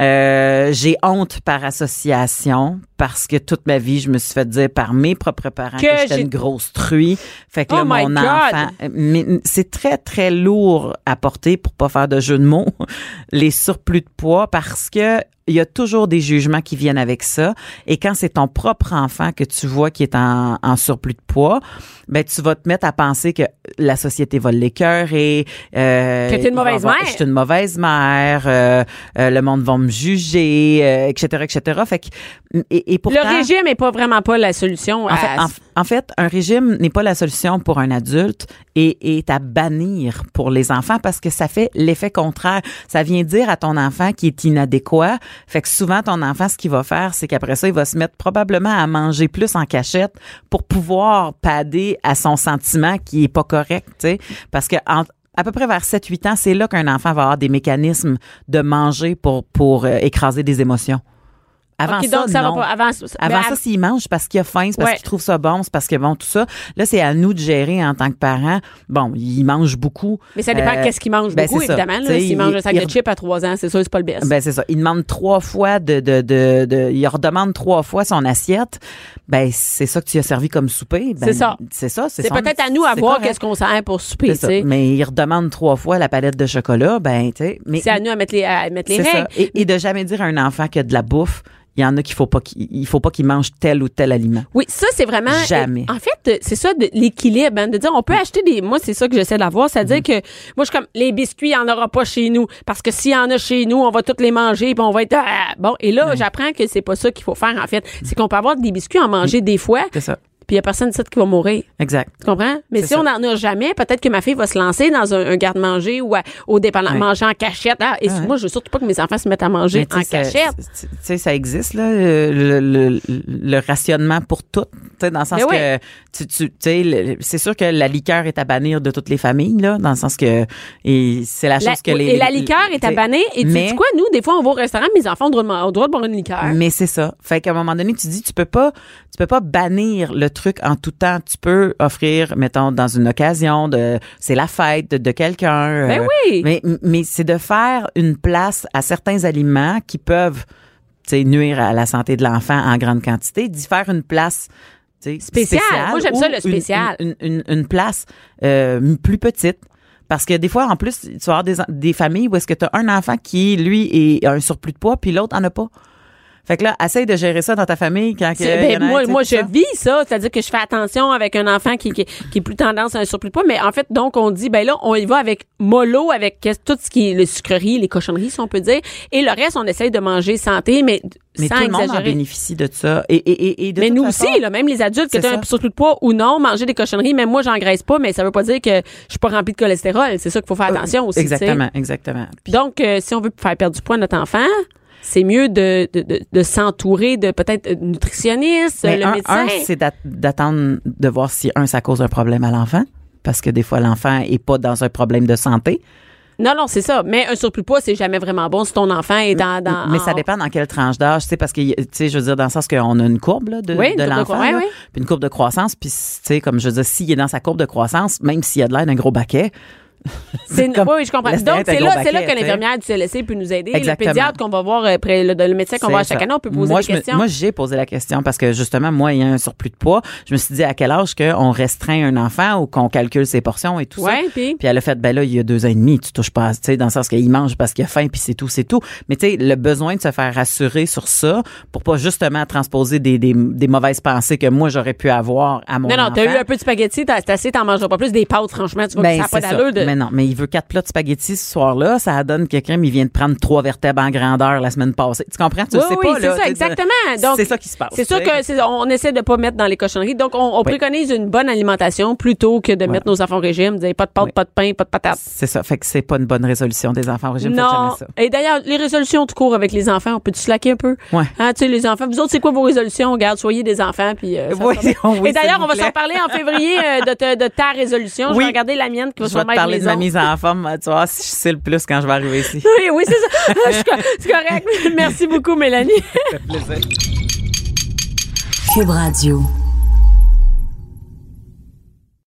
Euh, j'ai honte par association parce que toute ma vie, je me suis fait dire par mes propres parents que, Que j'étais une grosse truie. Fait que Oh là, mon God! enfant, c'est très, très lourd à porter pour pas faire de jeu de mots, les surplus de poids parce que il y a toujours des jugements qui viennent avec ça. Et quand c'est ton propre enfant que tu vois qui est en, en surplus de poids, ben tu vas te mettre à penser que la société va l'écœurer. Euh, Que t'es une mauvaise avoir- mère. Je suis une mauvaise mère. euh, euh, le monde va me juger, euh, etc., etc. Fait que et, et pourtant, Le régime est pas vraiment pas la solution. en à- fait, en, en fait, un régime n'est pas la solution pour un adulte et est à bannir pour les enfants parce que ça fait l'effet contraire. Ça vient dire à ton enfant qui est inadéquat. Fait que souvent, ton enfant, ce qu'il va faire, c'est qu'après ça, il va se mettre probablement à manger plus en cachette pour pouvoir pader à son sentiment qui est pas correct, tu sais. Parce que en- à peu près vers 7-8 ans, c'est là qu'un enfant va avoir des mécanismes de manger pour, pour euh, écraser des émotions. Avant ça, donc ça non. va pas. Avant, Avant ça, s'il mange, parce qu'il a faim, c'est parce Ouais. qu'il trouve ça bon, c'est parce que bon, tout ça. Là, c'est à nous de gérer en tant que parents. Bon, il mange beaucoup. mais ça dépend Euh, qu'est-ce qu'il mange ben, beaucoup, évidemment. S'il il- mange un sac il- de chips à 3 ans, c'est sûr, c'est pas le best. Ben, c'est ça. Il demande trois fois de, de, de, de- il redemande trois fois son assiette. Ben, c'est ça que tu as servi comme souper. Ben, C'est ça. C'est ça. c'est peut-être à nous à voir qu'est-ce qu'on sert pour souper, ça. sais. Mais il redemande trois fois la palette de chocolat. Ben, tu sais. C'est à nous à mettre les, à mettre les c'est règles. ça. Et, et de jamais dire à un enfant qu'il y a de la bouffe. Il y en a qu'il faut pas qu'il il faut pas qu'il mange tel ou tel aliment. Oui, ça, c'est vraiment. Jamais. En fait, c'est ça, de- l'équilibre, hein, de dire, on peut acheter des. Moi, c'est ça que j'essaie d'avoir, c'est-à-dire Mm-hmm. que, moi, je suis comme, les biscuits, il n'y en aura pas chez nous. Parce que s'il y en a chez nous, on va tous les manger, puis on va être. ah! Bon, et là, j'apprends que c'est pas ça qu'il faut faire, en fait. C'est qu'on peut avoir des biscuits en manger des fois, C'est ça. Puis il y a personne ici qui va mourir. Exact. Tu comprends? Mais si ça. on n'en a jamais, peut-être que ma fille va se lancer dans un, un garde-manger ou à- au dépendant, Ouais. manger en cachette. Ah, et moi, je veux surtout pas que mes enfants se mettent à manger tu en ça- cachette. Tu sais, ça existe, là, le, le- le rationnement pour tout. Tu sais, dans le sens Mais que, tu, tu tu sais, c'est sûr que la liqueur est à bannir de toutes les familles, là, dans le sens que, et c'est la chose La- que les. et la liqueur est à tu bannir. Et tu mais- sais quoi, nous, des fois, on va au restaurant, mes enfants ont le droit de, ont le droit de boire une liqueur. Mais c'est ça. Fait qu'à un moment donné, tu dis, tu peux pas, tu peux pas bannir le truc en tout temps. Tu peux offrir, mettons, dans une occasion de, c'est la fête de, de quelqu'un. Ben euh, oui. Mais, mais c'est de faire une place à certains aliments qui peuvent, tu sais, nuire à la santé de l'enfant en grande quantité, d'y faire une place. Spéciale. spéciale Moi, j'aime ça, le une- spécial. Une, une, une place euh, plus petite. Parce que des fois, en plus, tu vas avoir des, des familles où est-ce que tu as un enfant qui, lui, est, a un surplus de poids, puis l'autre en a pas. Fait que là, essaye de gérer ça dans ta famille quand que, ben, a moi, moi je ça. vis ça, c'est-à-dire que je fais attention avec un enfant qui, qui, qui est plus tendance à un surplus de poids, mais en fait, donc, on dit, ben là, on y va avec mollo, avec tout ce qui est le sucrerie, les cochonneries, si on peut dire, et le reste, on essaye de manger santé, mais, Mais sans tout le monde en bénéficie de ça. Et, et, et, et de mais nous façon- aussi, là, même les adultes qui ont un surplus de poids ou non, manger des cochonneries, même moi, j'engraisse pas, mais ça veut pas dire que je suis pas remplie de cholestérol. C'est ça qu'il faut faire attention aussi. Exactement, exactement. Puis- Donc, euh, si on veut faire perdre du poids à notre enfant, c'est mieux de, de, de, de s'entourer de peut-être nutritionniste, Mais le un, médecin. un, c'est d'at- d'attendre de voir si, un, ça cause un problème à l'enfant. Parce que des fois, l'enfant est pas dans un problème de santé. Non, non, c'est ça. Mais un surplus de poids, c'est jamais vraiment bon si ton enfant est dans. dans mais en- ça dépend dans quelle tranche d'âge, tu sais, parce que, tu sais, je veux dire, dans le sens qu'on a une courbe, là, de, Oui, de l'enfant, ouais. puis une courbe de croissance, puis, tu sais, comme je veux dire, s'il est dans sa courbe de croissance, même s'il a de l'air d'un gros baquet, C'est comme- oui, je comprends. Donc, c'est là, c'est là que sais. l'infirmière du CLSC peut nous aider. Exactement. Le pédiatre qu'on va voir, euh, près, le, le médecin qu'on va voir chaque année, on peut poser moi, des me- questions. moi, j'ai posé la question parce que justement, moi, il y a un surplus de poids. Je me suis dit à quel âge qu'on restreint un enfant ou qu'on calcule ses portions et tout ça? Puis? Puis elle a fait, ben là, il y a deux ans et demi, tu touches pas, tu sais, dans le sens qu'il mange parce qu'il a faim, puis c'est tout, c'est tout. Mais tu sais, le besoin de se faire rassurer sur ça pour pas justement transposer des, des, des mauvaises pensées que moi, j'aurais pu avoir à mon Non, non, enfant. t'as eu un peu de spaghetti, t'as assez, t'en mangeras pas plus. Des pâtes, franchement, tu vois Ben, que ça n'a pas d'allure de. Mais non, mais il veut quatre plats de spaghettis ce soir-là. Ça donne que crème, il vient de prendre trois vertèbres en grandeur la semaine passée. Tu comprends? Tu Oui, sais oui, pas, c'est ça, exactement. Donc, c'est ça qui se passe. C'est sûr tu sais. que c'est- on essaie de pas mettre dans les cochonneries. Donc, on, on préconise une bonne alimentation plutôt que de mettre nos enfants au régime, dire pas de pâtes, pas de pain, pas de patates. C'est ça. Fait que c'est pas une bonne résolution des enfants au régime. Non. ça. Et d'ailleurs, les résolutions tout court avec les enfants, on peut-tu slacker un peu? Ouais. Hein, tu sais, les enfants. Vous autres, c'est quoi vos résolutions? Regarde, soyez des enfants, puis. euh, Oui, Et d'ailleurs, on va s'en parler en février euh, de, te- de ta résolution. Je vais regarder la mienne qui va Je vais de ma mise en forme. Tu vois, si je sais le plus quand je vais arriver ici. Oui, oui, c'est ça. Je suis co- C'est correct. Merci beaucoup, Mélanie. Cube Radio.